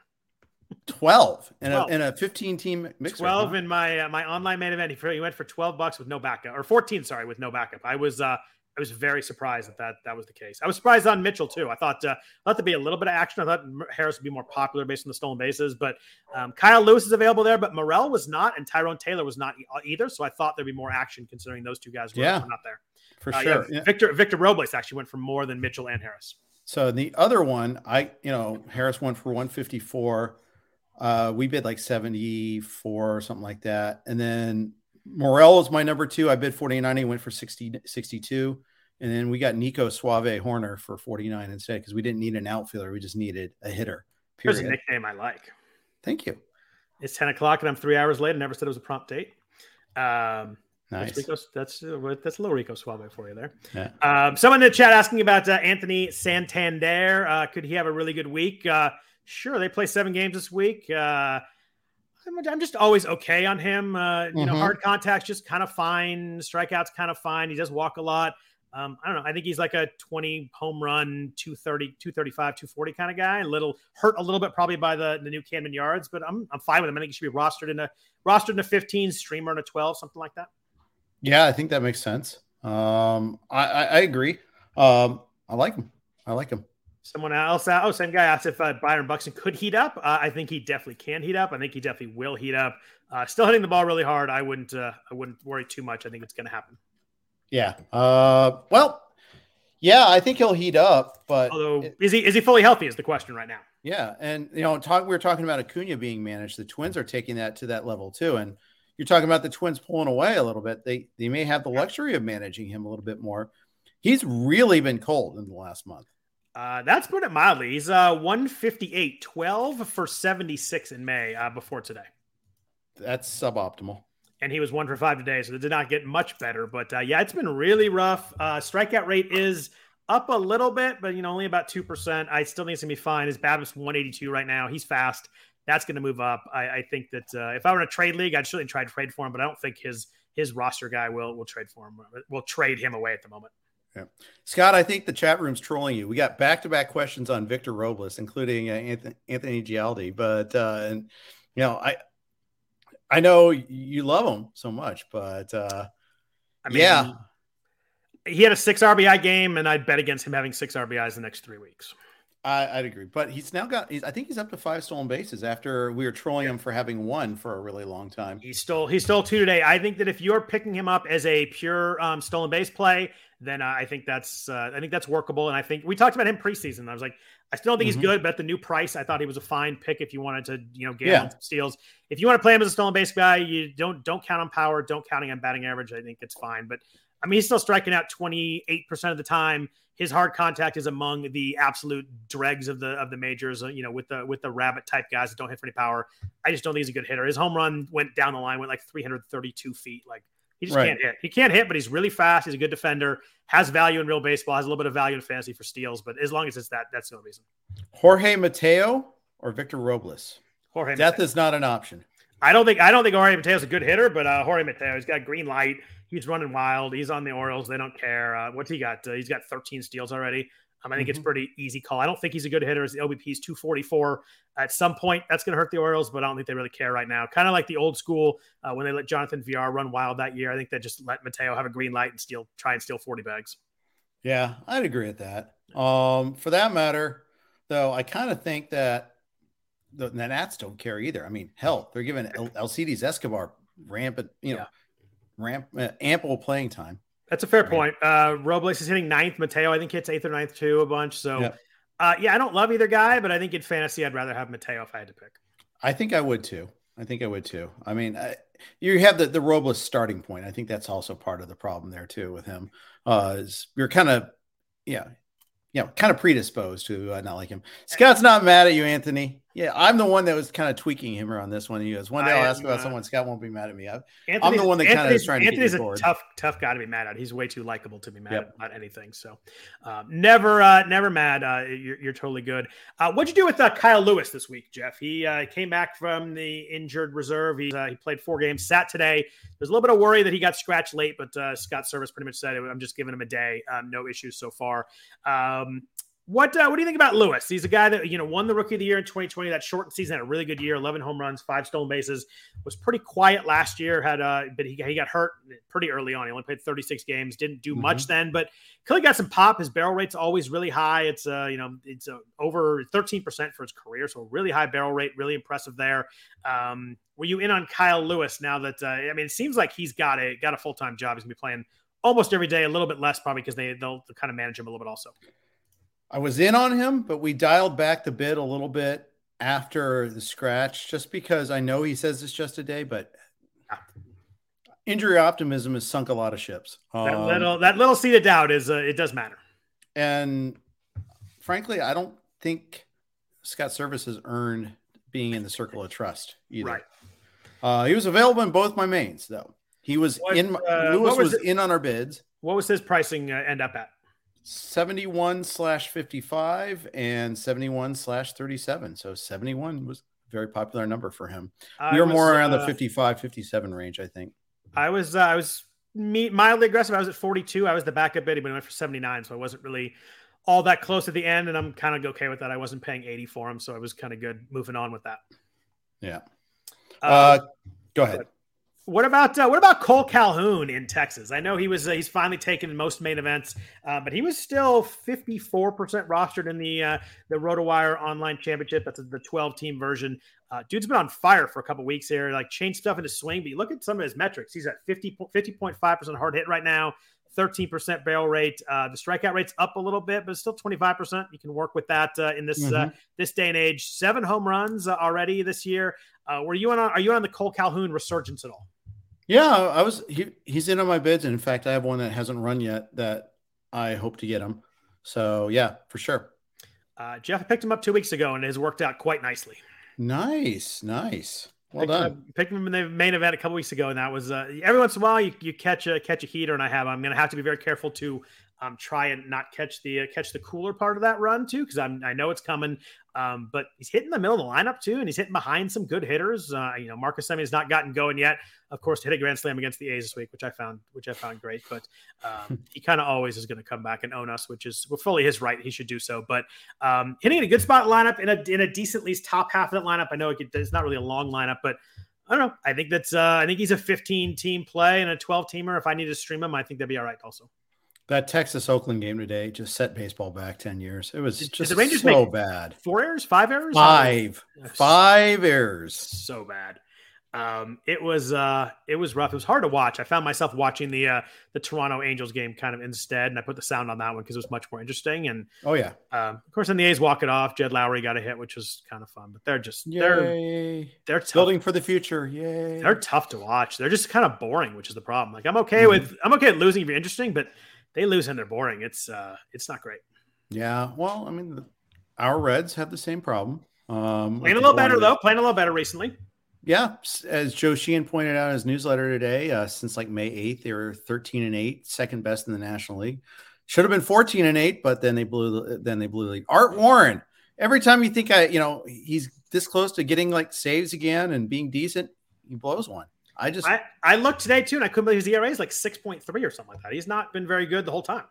12 in 12. a in a 15 team mixer. 12 huh? in my uh, my online main event. He, went for 12 bucks with no backup or 14, sorry, with no backup. I was uh I was very surprised that that, that was the case. I was surprised on Mitchell too. I thought uh, I thought there'd be a little bit of action. I thought Harris would be more popular based on the stolen bases, but um, Kyle Lewis is available there, but Morel was not, and Tyrone Taylor was not either. So I thought there'd be more action considering those two guys were, yeah, not there for uh, sure. Yeah, Victor Victor Robles actually went for more than Mitchell and Harris. So the other one, I you know Harris went for 154. Uh, we bid like 74 or something like that, and then Morel was my number two. I bid 49. He went for 60, 62. And then we got Nico Suave Hoerner for 49 instead because we didn't need an outfielder. We just needed a hitter. Here's a nickname I like. Thank you. It's 10 o'clock and I'm three hours late. I never said it was a prompt date. Um, nice. That's, Rico, that's, uh, that's a little Rico Suave for you there. Yeah. Um, someone in the chat asking about uh, Anthony Santander. Uh, could he have a really good week? Uh, sure. They play seven games this week. Uh, I'm just always okay on him. Uh, you mm-hmm. know, hard contacts just kind of fine. Strikeouts kind of fine. He does walk a lot. Um, I don't know. I think he's like a 20 home run, 230, 235, 240 kind of guy. A little hurt a little bit probably by the, the new Camden yards, but I'm, I'm fine with him. I think he should be rostered in a rostered in a 15, streamer in a 12, something like that. Yeah, I think that makes sense. Um, I, I, I agree. Um, I like him. I like him. Someone else, oh, same guy asked if uh, Byron Buxton could heat up. Uh, I think he definitely can heat up. I think he definitely will heat up. Uh, still hitting the ball really hard. I wouldn't, uh, I wouldn't worry too much. I think it's going to happen. Yeah. Uh, well, yeah, I think he'll heat up, but although it, is he is he fully healthy is the question right now. Yeah, and you know, talk we were talking about Acuna being managed. The Twins are taking that to that level too, and you're talking about the Twins pulling away a little bit. They they may have the luxury of managing him a little bit more. He's really been cold in the last month. Uh, that's put it mildly. He's uh 158, 12 for 76 in May uh, before today. That's suboptimal and he was one for five today, so it did not get much better. But uh, yeah, it's been really rough. Uh, strikeout rate is up a little bit, but you know only about two percent. I still think it's gonna be fine. His BABIP's 182 right now. He's fast. That's going to move up. I, I think that uh, if I were in a trade league, I'd certainly try to trade for him, but I don't think his his roster guy will will trade for him. Will trade him away at the moment. Yeah. Scott, I think the chat room's trolling you. We got back to back questions on Victor Robles, including uh, Anthony, Anthony Gialdi, but uh, and you know I I know you love him so much, but uh, I mean, yeah, he had a six RBI game, and I'd bet against him having six RBIs the next three weeks. I, would agree, but he's now got. He's, I think he's up to five stolen bases after we were trolling him for having one for a really long time. He stole. He stole two today. I think that if you're picking him up as a pure um, stolen base play, then I think that's. Uh, I think that's workable. And I think we talked about him preseason. I was like, I still don't think mm-hmm. he's good, but at the new price, I thought he was a fine pick if you wanted to, you know, get yeah. steals. If you want to play him as a stolen base guy, you don't don't count on power, don't counting on batting average. I think it's fine. But I mean, he's still striking out 28% of the time. His hard contact is among the absolute dregs of the of the majors, uh, you know, with the with the rabbit type guys that don't hit for any power. I just don't think he's a good hitter. His home run went down the line, went like 332 feet. Like he just right. can't hit. He can't hit, but he's really fast. He's a good defender. Has value in real baseball. Has a little bit of value in fantasy for steals. But as long as it's that, that's no reason. Jorge Mateo or Victor Robles. Jorge. Death Mateo. is not an option. I don't think I don't think Jorge Mateo is a good hitter, but uh, Jorge Mateo, he's got green light. He's running wild. He's on the Orioles. They don't care. Uh, what's he got? Uh, he's got 13 steals already. Um, I think mm-hmm. it's pretty easy call. I don't think he's a good hitter. His OBP is 244. At some point, that's going to hurt the Orioles, but I don't think they really care right now. Kind of like the old school uh, when they let Jonathan Villar run wild that year. I think they just let Mateo have a green light and steal, try and steal 40 bags. Yeah, I'd agree with that. Um, for that matter, though, I kind of think that the, the Nats don't care either. I mean, hell, they're giving El- Alcides Escobar rampant, you know, yeah. Ramp uh, ample playing time. That's a fair right. point. Uh, Robles is hitting ninth. Mateo, I think, hits eighth or ninth too, a bunch. So, yeah. Uh, yeah, I don't love either guy, but I think in fantasy, I'd rather have Mateo if I had to pick. I think I would too. I think I would too. I mean, I, you have the the Robles starting point. I think that's also part of the problem there too with him. Uh, is you're kind of, yeah, you know, kind of predisposed to uh, not like him. Scott's not mad at you, Anthony. Yeah, I'm the one that was kind of tweaking him on this one. He goes, one day I'll ask about uh, someone. Scott won't be mad at me. I, am the one that kind of is trying Anthony's to get you a tough, tough guy to be mad at. He's way too likable to be mad yep. about anything. So, um, never, uh, never mad. Uh, you're, you're, totally good. Uh, what'd you do with uh, Kyle Lewis this week, Jeff? He uh, came back from the injured reserve. He, he played four games, sat today. There's a little bit of worry that he got scratched late, but Scott Servais pretty much said, "I'm just giving him a day. Um, no issues so far." Um, what uh, what do you think about Lewis? He's a guy that you know won the Rookie of the Year in 2020. That shortened season had a really good year, 11 home runs, five stolen bases. Was pretty quiet last year. Had uh, but he, he got hurt pretty early on. He only played 36 games. Didn't do mm-hmm. much then, but clearly got some pop. His barrel rate's always really high. It's uh you know it's uh, over 13 percent for his career, so really high barrel rate. Really impressive there. Um, were you in on Kyle Lewis now that uh, I mean it seems like he's got a got a full time job. He's gonna be playing almost every day, a little bit less probably because they they'll kind of manage him a little bit also. I was in on him, but we dialed back the bid a little bit after the scratch, just because I know he says it's just a day, but injury optimism has sunk a lot of ships. That um, little that little seed of doubt is uh, it does matter. And frankly, I don't think Scott Servais has earned being in the circle of trust either. Right. Uh, he was available in both my mains, though. He was what, in. Uh, Lewis was, was in on our bids. What was his pricing uh, end up at? 71 slash 55 and 71 slash 37. So 71 was a very popular number for him. You're more around uh, the 55, 57 range, I think. I was, uh, I was me, mildly aggressive. I was at 42. I was the backup bid, but I went for 79. So I wasn't really all that close at the end. And I'm kind of okay with that. I wasn't paying 80 for him. So I was kind of good moving on with that. Yeah. Uh, go ahead. What about uh, what about Cole Calhoun in Texas? I know he was uh, he's finally taken most main events, uh, but he was still fifty four percent rostered in the uh, the RotoWire Online Championship. That's the twelve team version. Uh, dude's been on fire for a couple weeks here, like changed stuff into swing. But you look at some of his metrics; he's at 50.5 percent hard hit right now, thirteen percent barrel rate. Uh, the strikeout rate's up a little bit, but it's still twenty five percent. You can work with that in this mm-hmm. this day and age. Seven home runs already this year. were you on? Are you on the Cole Calhoun resurgence at all? Yeah, I was. He, he's in on my bids, and in fact, I have one that hasn't run yet that I hope to get him. So yeah, for sure. Uh, Jeff picked him up two weeks ago, and it has worked out quite nicely. Nice, nice. Well picked done. Him, picked him in the main event a couple weeks ago, and that was uh, every once in a while you, you catch a catch a heater, and I have. I'm going to have to be very careful to um, try and not catch the uh, catch the cooler part of that run too, because I'm I know it's coming. Um, but he's hitting the middle of the lineup too, and he's hitting behind some good hitters. Uh, you know, Marcus Semien has not gotten going yet. Of course, hit a grand slam against the A's this week, which I found which I found great. But um, he kind of always is going to come back and own us, which is well, fully his right. He should do so. But um, hitting in a good spot lineup in a in a decent least top half of that lineup. I know it, it's not really a long lineup, but I don't know. I think that's uh, I think he's a 15 team play and a 12 teamer. If I need to stream him, I think that'd be all right. Also. That Texas Oakland game today just set baseball back 10 years. It was did, just did the Rangers so bad. Four errors, five errors? Five. Five errors. So bad. Um, it was uh, it was rough. It was hard to watch. I found myself watching the uh, the Toronto Angels game kind of instead, and I put the sound on that one because it was much more interesting. And oh yeah, um, of course, then the A's walk it off. Jed Lowrie got a hit, which was kind of fun. But they're just Yay. they're they're tough. building for the future. Yay! They're tough to watch. They're just kind of boring, which is the problem. Like I'm okay mm-hmm. with I'm okay with losing if you're interesting, but they lose and they're boring. It's uh, it's not great. Yeah, well, I mean, the, our Reds have the same problem. Um, playing a little better though. Playing a little better recently. Yeah, as Joe Sheehan pointed out in his newsletter today, uh, since like May eighth, they were thirteen and eight, second best in the National League. Should have been fourteen and eight, but then they blew. Then they blew the lead. Art Warren. Every time you think I, you know, he's this close to getting like saves again and being decent, he blows one. I just I, I looked today too, and I couldn't believe his ERA is like six point three or something like that. He's not been very good the whole time.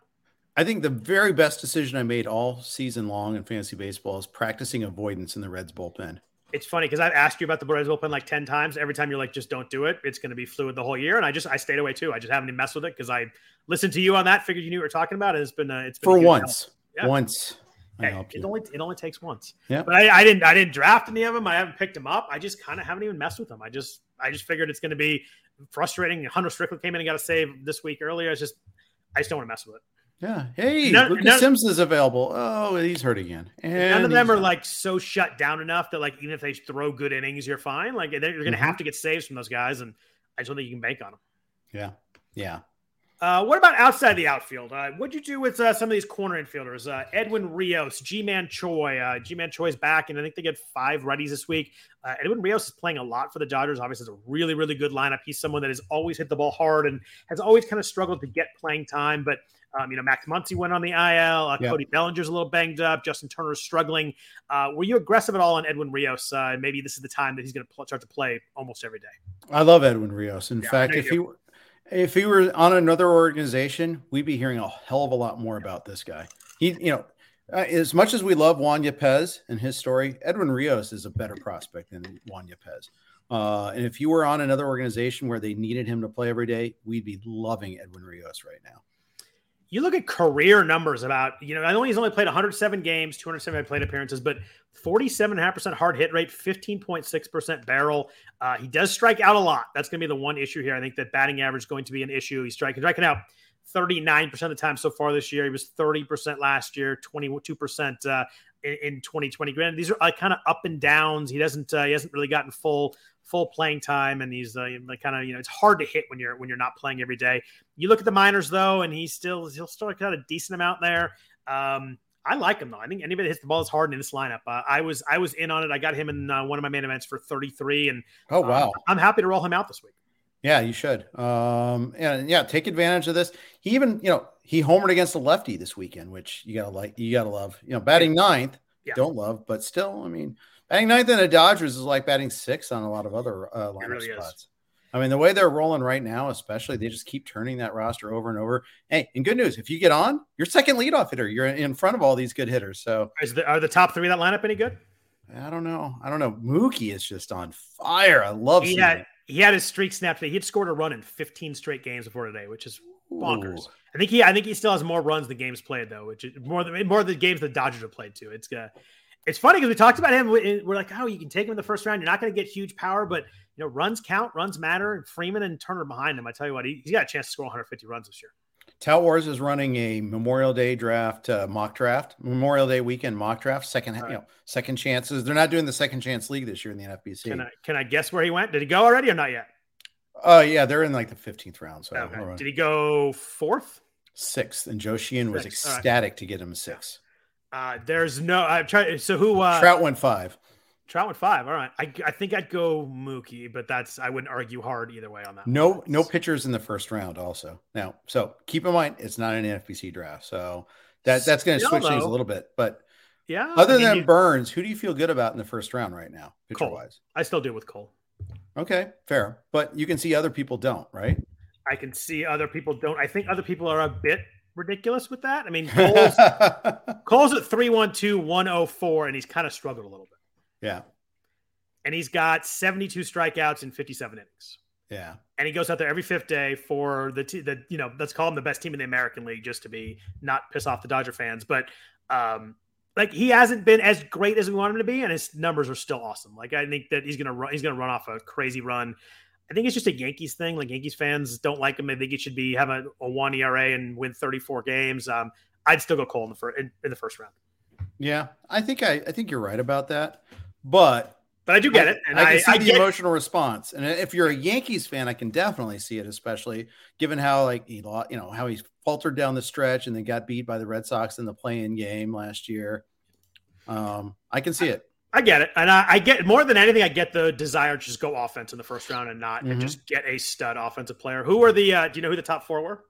I think the very best decision I made all season long in fantasy baseball is practicing avoidance in the Reds bullpen. It's funny because I've asked you about the Reds bullpen like ten times. Every time you're like, just don't do it. It's going to be fluid the whole year, and I just I stayed away too. I just haven't even messed with it because I listened to you on that. Figured you knew what you're talking about. And it's been uh, it's been for once, yeah. once. Hey, it only it only takes once. Yeah, but I, I, didn't I didn't draft any of them. I haven't picked them up. I just kind of haven't even messed with them. I just I just figured it's going to be frustrating. Hunter Strickland came in and got a save this week earlier. It's just I just don't want to mess with it. Yeah. Hey, none, Lucas none, Sims is available. Oh, he's hurt again. And none of them are like so shut down enough that like even if they throw good innings, you're fine. Like you're going to mm-hmm. have to get saves from those guys, and I just don't think you can bank on them. Yeah. Yeah. Uh, what about outside the outfield? Uh, what'd you do with uh, some of these corner infielders? Uh, Edwin Rios, Ji-Man Choi. Uh, Ji-Man Choi's back, and I think they get five righties this week. Uh, Edwin Rios is playing a lot for the Dodgers. Obviously, it's a really, really good lineup. He's someone that has always hit the ball hard and has always kind of struggled to get playing time. But um, you know, Max Muncy went on the IL. Uh, yeah. Cody Bellinger's a little banged up. Justin Turner's struggling. Uh, were you aggressive at all on Edwin Rios? Uh, maybe this is the time that he's going to pl- start to play almost every day. I love Edwin Rios. In yeah, fact, if he if he were on another organization, we'd be hearing a hell of a lot more about this guy. He, you know, uh, as much as we love Juan Yepez and his story, Edwin Rios is a better prospect than Juan Yepez. Uh, and if you were on another organization where they needed him to play every day, we'd be loving Edwin Rios right now you look at career numbers about, you know, I know he's only played 107 games, 207 plate appearances, but 47.5% hard hit rate, 15.6% barrel. Uh, he does strike out a lot. That's going to be the one issue here. I think that batting average is going to be an issue. He's striking, striking out 39% of the time so far this year. He was 30% last year, 22% uh, in, in 2020. Granted, these are uh, kind of up and downs. He doesn't, uh, he hasn't really gotten full full playing time, and he's uh, kind of you know it's hard to hit when you're when you're not playing every day. You look at the minors though, and he's still he'll still got a decent amount there. Um, I like him though. I think anybody that hits the ball is hard in this lineup. Uh, I was I was in on it. I got him in uh, one of my main events for 33, and oh wow, I'm happy to roll him out this week. Yeah, you should. Um, and yeah, take advantage of this. He even, you know, he homered against the lefty this weekend, which you gotta like, you gotta love. You know, batting ninth, yeah. don't love, but still, I mean, Batting ninth in the Dodgers is like batting six on a lot of other uh, lineup really spots. Is. I mean, the way they're rolling right now, especially, they just keep turning that roster over and over. Hey, and good news, if you get on, you're second leadoff hitter. You're in front of all these good hitters. So, the, are the top three that lineup any good? I don't know. I don't know. Mookie is just on fire. I love he had, it. He had his streak snapped today. He had scored a run in 15 straight games before today, which is bonkers. Ooh. I think he, I think he still has more runs than games played though, which is more than more the games the Dodgers have played too. It's uh, it's funny because we talked about him. We're like, oh, you can take him in the first round. You're not going to get huge power, but you know, runs count, runs matter. And Freeman and Turner behind him. I tell you what, he, has got a chance to score 150 runs this year. Tout Wars is running a Memorial Day draft uh, mock draft, Memorial Day weekend mock draft, second right. you know second chances. They're not doing the second chance league this year in the NFBC. Can I, can I guess where he went? Did he go already or not yet? Oh uh, yeah, they're in like the 15th round. So okay. did he go fourth? Sixth, and Joe Sheehan was ecstatic right. to get him six. Uh, there's no. I'm trying. So who? Uh, Trout went five. Trout went five. All right. I, I think I'd go Mookie, but that's I wouldn't argue hard either way on that. No, one. no pitchers in the first round. Also, now, so keep in mind it's not an NFBC draft, so that that's going to switch things a little bit. But yeah, other I mean, than you, Burnes, who do you feel good about in the first round right now, pitcher wise? I still do with Cole. Okay, fair, but you can see other people don't, right? I can see other people don't. I think other people are a bit ridiculous with that. I mean, Cole's, Cole's at 312, 104, and he's kind of struggled a little bit. Yeah. And he's got 72 strikeouts in 57 innings. Yeah. And he goes out there every fifth day for the, t- the you know, let's call him the best team in the American League just to be not piss off the Dodger fans. But, um, like he hasn't been as great as we want him to be, and his numbers are still awesome. Like I think that he's gonna run, he's gonna run off a crazy run. I think it's just a Yankees thing. Like Yankees fans don't like him. I think he should be have a, a one ERA and win 34 games. Um, I'd still go Cole in the first in, in, the first round. Yeah, I think I, I think you're right about that, but but I do get I, it, and I, can see I the emotional response. And if you're a Yankees fan, I can definitely see it, especially given how like he lost, you know, how he's faltered down the stretch and then got beat by the Red Sox in the playing game last year. Um, I can see it. I get it, and I, I, get more than anything. I get the desire to just go offense in the first round and not mm-hmm. and just get a stud offensive player. Who are the? Uh, do you know who the top four were?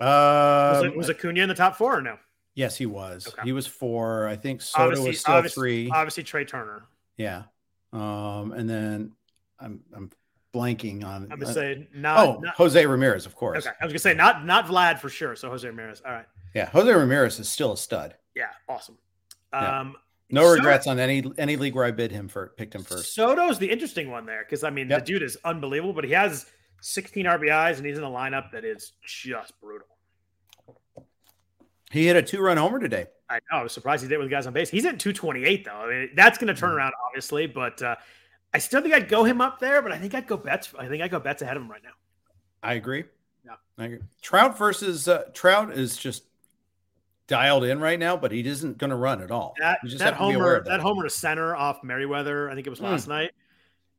Uh, was, it, was Acuna in the top four or no? Yes, he was. Okay. He was four. I think Soto obviously, was still obviously, three. Obviously, Trey Turner. Yeah, um, and then I'm I'm blanking on. I'm gonna uh, say not. Oh, not, Jose Ramirez, of course. Okay, I was gonna say not not Vlad for sure. So Jose Ramirez. All right. Yeah, Jose Ramirez is still a stud. Yeah, awesome. Um, no regrets on any any league where I bid him for picked him first. Soto's the interesting one there because I mean yep. the dude is unbelievable, but he has 16 RBIs and he's in a lineup that is just brutal. He hit a two run homer today. I know. I was surprised he did with guys on base. He's at 228 though. I mean, that's going to turn mm. around obviously, but uh, I still think I'd go him up there. But I think I'd go Betts. I think I go Betts ahead of him right now. I agree. Yeah, I agree. Trout versus uh, Trout is just dialed in right now, but he isn't going to run at all. That, that homer, that. that. homer to center off Merryweather, I think it was last mm. night.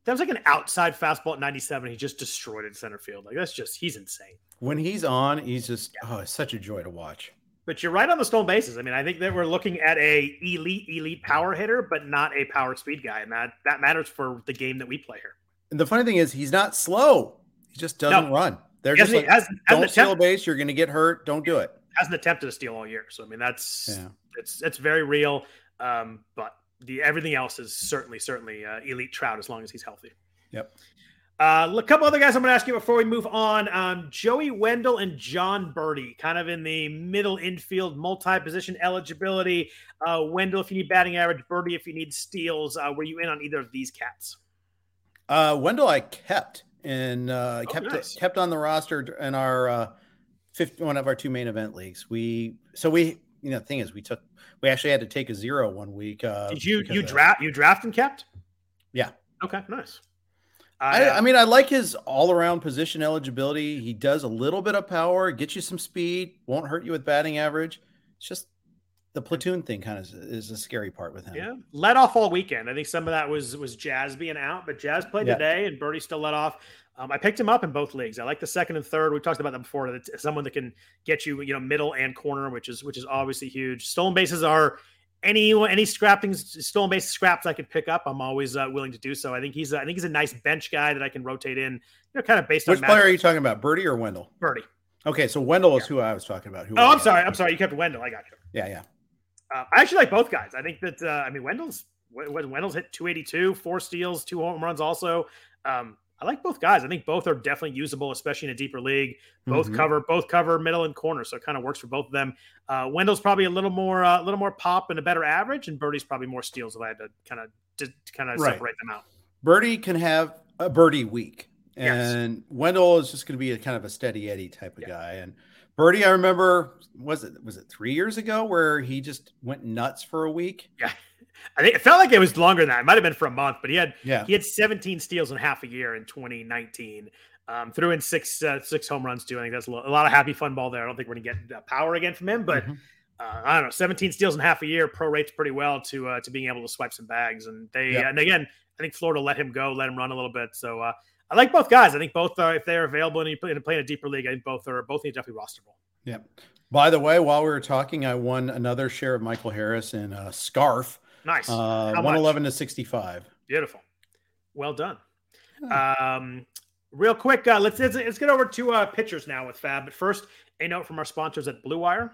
that was like an outside fastball at 97. He just destroyed it center field. Like that's just he's insane. When he's on, he's just yeah. oh, it's such a joy to watch. But you're right on the stolen bases. I mean, I think that we're looking at a elite, elite power hitter, but not a power speed guy, and that that matters for the game that we play here. And the funny thing is, he's not slow. He just doesn't no. run. They're just like, has, don't steal a base. You're going to get hurt. Don't do it. Hasn't attempted to steal all year. So I mean, that's yeah. it's it's very real. Um, but the everything else is certainly certainly uh, elite Trout as long as he's healthy. Yep. Uh, a couple other guys I'm going to ask you before we move on. Um, Joey Wendle and John Berti, kind of in the middle infield, multi-position eligibility. Uh, Wendle, if you need batting average, Berti, if you need steals. Uh, were you in on either of these cats? Uh, Wendle, I kept and uh, oh, kept nice. kept on the roster in our uh, fifth, one of our two main event leagues. We so we you know the thing is we took we actually had to take a zero one week. Uh, Did you you draft you draft and kept? Yeah. Okay. Nice. I, I, mean, I like his all around position eligibility. He does a little bit of power, gets you some speed, won't hurt you with batting average. It's just the platoon thing kind of is a scary part with him. Yeah, let off all weekend. I think some of that was was Jazz being out, but Jazz played yeah. today, and Berti still let off. Um, I picked him up in both leagues. I like the second and third. We talked about that before. That someone that can get you, you know, middle and corner, which is which is obviously huge. Stolen bases are any any scrapping stolen base scraps I could pick up, I'm always uh, willing to do so. I think he's a, I think he's a nice bench guy that I can rotate in, you know, kind of based Which on. Which player are you talking about, Berti or Wendle? Berti. Okay, so Wendle is who I was talking about. Who oh, I'm sorry. I'm sorry. You kept Wendle. I got you. Yeah, yeah. Uh, I actually like both guys. I think that uh, I mean Wendle's Wendell's hit 282, four steals, two home runs. Also, um, I like both guys. I think both are definitely usable, especially in a deeper league. Both mm-hmm. cover both cover middle and corner, so it kind of works for both of them. Uh, Wendle's probably a little more uh, a little more pop and a better average, and Berti's probably more steals if I had to kind of to kind of right. separate them out. Berti can have a Berti week, and yes. Wendle is just going to be a kind of a steady Eddie type of yeah. guy. And Berti, I remember was it was it three years ago where he just went nuts for a week. Yeah. I think it felt like it was longer than that. It might have been for a month, but he had yeah. he had 17 steals in half a year in 2019. Um, threw in six uh, six home runs too. I think that's a lot of happy fun ball there. I don't think we're gonna get power again from him, but mm-hmm. uh, I don't know. 17 steals in half a year pro rates pretty well to uh, to being able to swipe some bags. And they yeah. and again, I think Florida let him go, let him run a little bit. So uh, I like both guys. I think both are if they're available and you play, play in a deeper league, I think both are both need definitely rosterable. Yeah. By the way, while we were talking, I won another share of Michael Harris in a scarf. Nice. Uh, 111 to 65. Beautiful. Well done. Um, real quick, uh, let's, let's, let's get over to uh, pitchers now with FAAB. But first, a note from our sponsors at Blue Wire.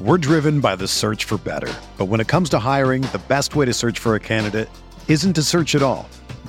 We're driven by the search for better. But when it comes to hiring, the best way to search for a candidate isn't to search at all.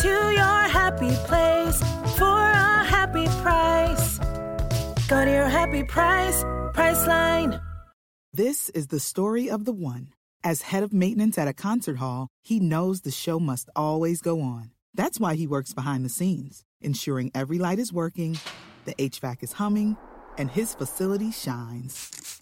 To your happy place for a happy price. Go to your happy price, Priceline. This is the story of the one. As head of maintenance at a concert hall, he knows the show must always go on. That's why he works behind the scenes, ensuring every light is working, the HVAC is humming, and his facility shines.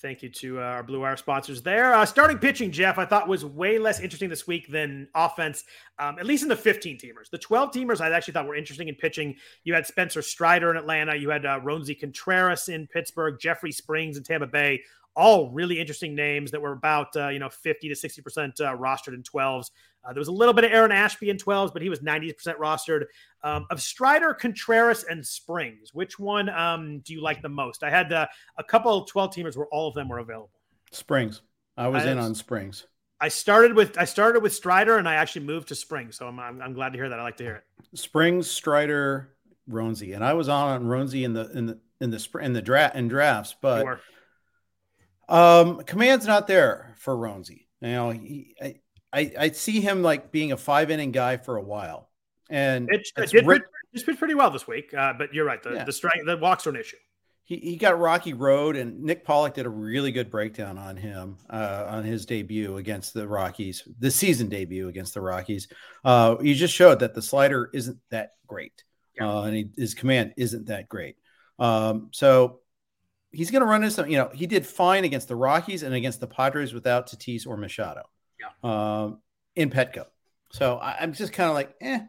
Thank you to uh, our Blue Wire sponsors there. Uh, starting pitching, Jeff, I thought was way less interesting this week than offense, um, at least in the 15 teamers. The 12 teamers I actually thought were interesting in pitching. You had Spencer Strider in Atlanta. You had uh, Roansy Contreras in Pittsburgh, Jeffrey Springs in Tampa Bay. All really interesting names that were about, uh, you know, 50 to 60% uh, rostered in 12s. Uh, there was a little bit of Aaron Ashby in 12s, but he was 90% rostered. Um, of Strider, Contreras, and Springs, which one um, do you like the most? I had uh, a couple of 12 teamers where all of them were available. Springs. I was I in on Springs. I started with I started with Strider and I actually moved to Springs, so I'm, I'm, I'm glad to hear that. I like to hear it. Springs, Strider, Roansy, and I was on on Roansy in the in the in the spring in the draft in drafts, but um, command's not there for Roansy. You know, he, I, I, I see him like being a five inning guy for a while, and it, it did ri- pitch, pitched pretty well this week. Uh, but you're right, the yeah. the strength, the walks are an issue. He, he got Rocky Road, and Nick Pollack did a really good breakdown on him uh, on his debut against the Rockies, the season debut against the Rockies. Uh, he just showed that the slider isn't that great, yeah. uh, and he, his command isn't that great. Um, so he's going to run into some. You know, he did fine against the Rockies and against the Padres without Tatis or Machado yeah. um, in Petco. So I, am just kind of like, eh.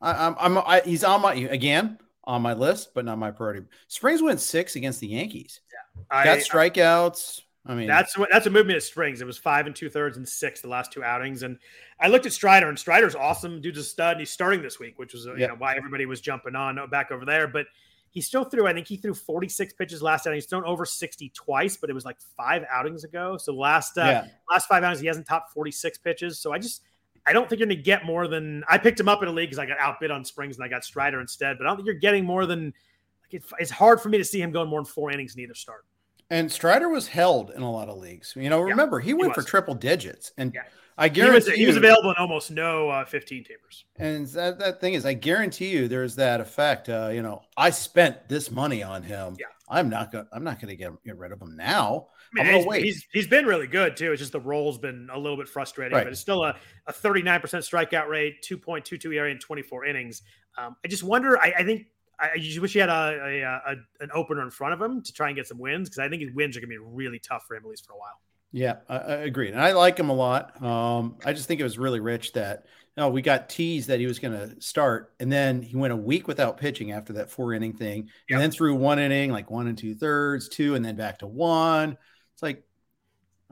I, am I'm, I, he's on my again on my list, but not my priority. Springs went six against the Yankees. Yeah, I, got strikeouts. I mean, that's what that's a movement of Springs. It was five and two thirds and six the last two outings, and I looked at Strider, and Strider's awesome. Dude's a stud, and he's starting this week, which was you know why everybody was jumping on back over there. But he still threw, I think he threw 46 pitches last outing. He's thrown over 60 twice, but it was like five outings ago. So last uh, yeah. last five outings, he hasn't topped 46 pitches. So I just I don't think you're going to get more than I picked him up in a league because I got outbid on Springs and I got Strider instead. But I don't think you're getting more than like it's, it's hard for me to see him going more than four innings in either start. And Strider was held in a lot of leagues. You know, remember yeah, he went he for triple digits, and yeah. I guarantee he was, he was available in almost no uh, 15 teamers. And that, that thing is, I guarantee you, there's that effect. Uh, you know, I spent this money on him. Yeah. I'm not gonna. I'm not gonna get, get rid of him now. I mean, he's, wait. he's he's been really good too. It's just the role's been a little bit frustrating, right. but it's still a, a 39% strikeout rate, 2.22 ERA in 24 innings. Um, I just wonder. I, I think I just wish he had a, a, a, an opener in front of him to try and get some wins because I think his wins are going to be really tough for him at least for a while. Yeah, I, I agree, and I like him a lot. Um, I just think it was really rich that you know, we got teased that he was going to start, and then he went a week without pitching after that four inning thing, yep. and then threw one inning, like one and two thirds, two, and then back to one. It's like,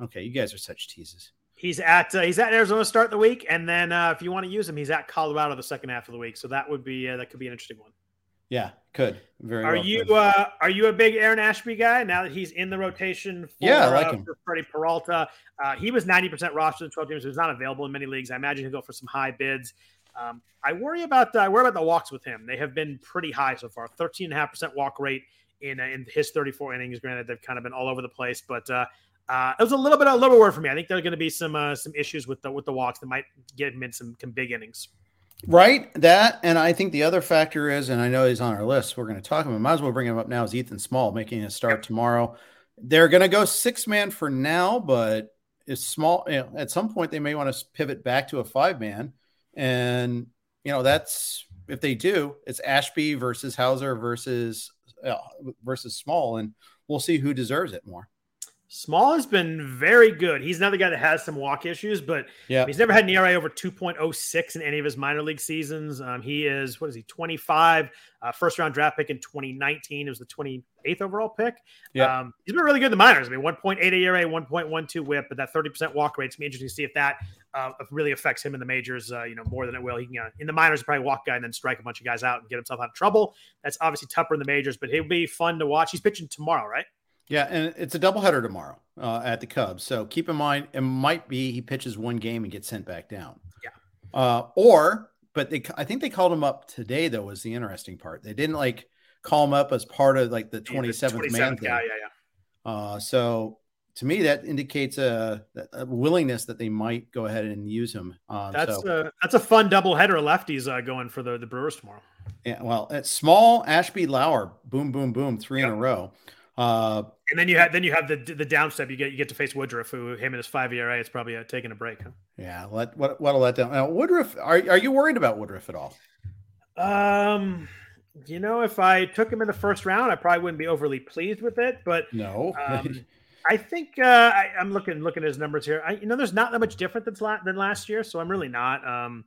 okay, you guys are such teases. He's at uh, he's at Arizona start the week, and then uh, if you want to use him, he's at Colorado the second half of the week. So that would be uh, that could be an interesting one. Yeah, could very. Are well you uh, are you a big Aaron Ashby guy now that he's in the rotation? For, yeah, I like uh, him. For Freddie Peralta, uh, he was ninety percent rostered in twelve games. He was not available in many leagues. I imagine he'll go for some high bids. Um, I worry about uh, I worry about the walks with him. They have been pretty high so far. Thirteen and a half percent walk rate in uh, in his thirty four innings. Granted, they've kind of been all over the place, but uh, uh, it was a little bit a little word for me. I think there are going to be some uh, some issues with the with the walks that might get him in some, some big innings. Right. That, and I think the other factor is, and I know he's on our list. We're going to talk about. Might as well bring him up now. Is Ethan Small making a start tomorrow? They're going to go six man for now, but it's small. You know, at some point, they may want to pivot back to a five man, and you know that's if they do, it's Ashby versus Houser versus uh, versus Small, and we'll see who deserves it more. Small has been very good. He's another guy that has some walk issues, but yeah, he's never had an ERA over 2.06 in any of his minor league seasons. Um, he is, what is he, 25, uh, first round draft pick in 2019. It was the 28th overall pick. Yeah. Um, he's been really good in the minors. I mean, 1.8 ERA, 1.12 whip, but that 30% walk rate, it's going to be interesting to see if that uh, really affects him in the majors, uh, you know, more than it will. He can, uh, in the minors, probably walk guy and then strike a bunch of guys out and get himself out of trouble. That's obviously tougher in the majors, but he'll be fun to watch. He's pitching tomorrow, right? Yeah, and it's a doubleheader tomorrow uh, at the Cubs. So keep in mind, it might be he pitches one game and gets sent back down. Yeah. Uh, or, but they, I think they called him up today. Though was the interesting part. They didn't like call him up as part of like the twenty seventh man thing. Yeah, yeah, yeah. Uh, so to me, that indicates a, a, willingness that they might go ahead and use him. Um, that's so. a that's a fun doubleheader lefties uh, going for the the Brewers tomorrow. Yeah, well, it's small Ashby Lauer, boom, boom, boom, three yep. in a row. Uh, and then you have then you have the the downstep. You get you get to face Woodruff, who him and his five ERA is probably uh, taking a break. Huh? Yeah, let what what'll let down. Now, Woodruff, are are you worried about Woodruff at all? Um, you know, if I took him in the first round, I probably wouldn't be overly pleased with it. But no, um, I think uh, I, am looking looking at his numbers here. I, you know, there's not that much different than, than last year, so I'm really not. Um,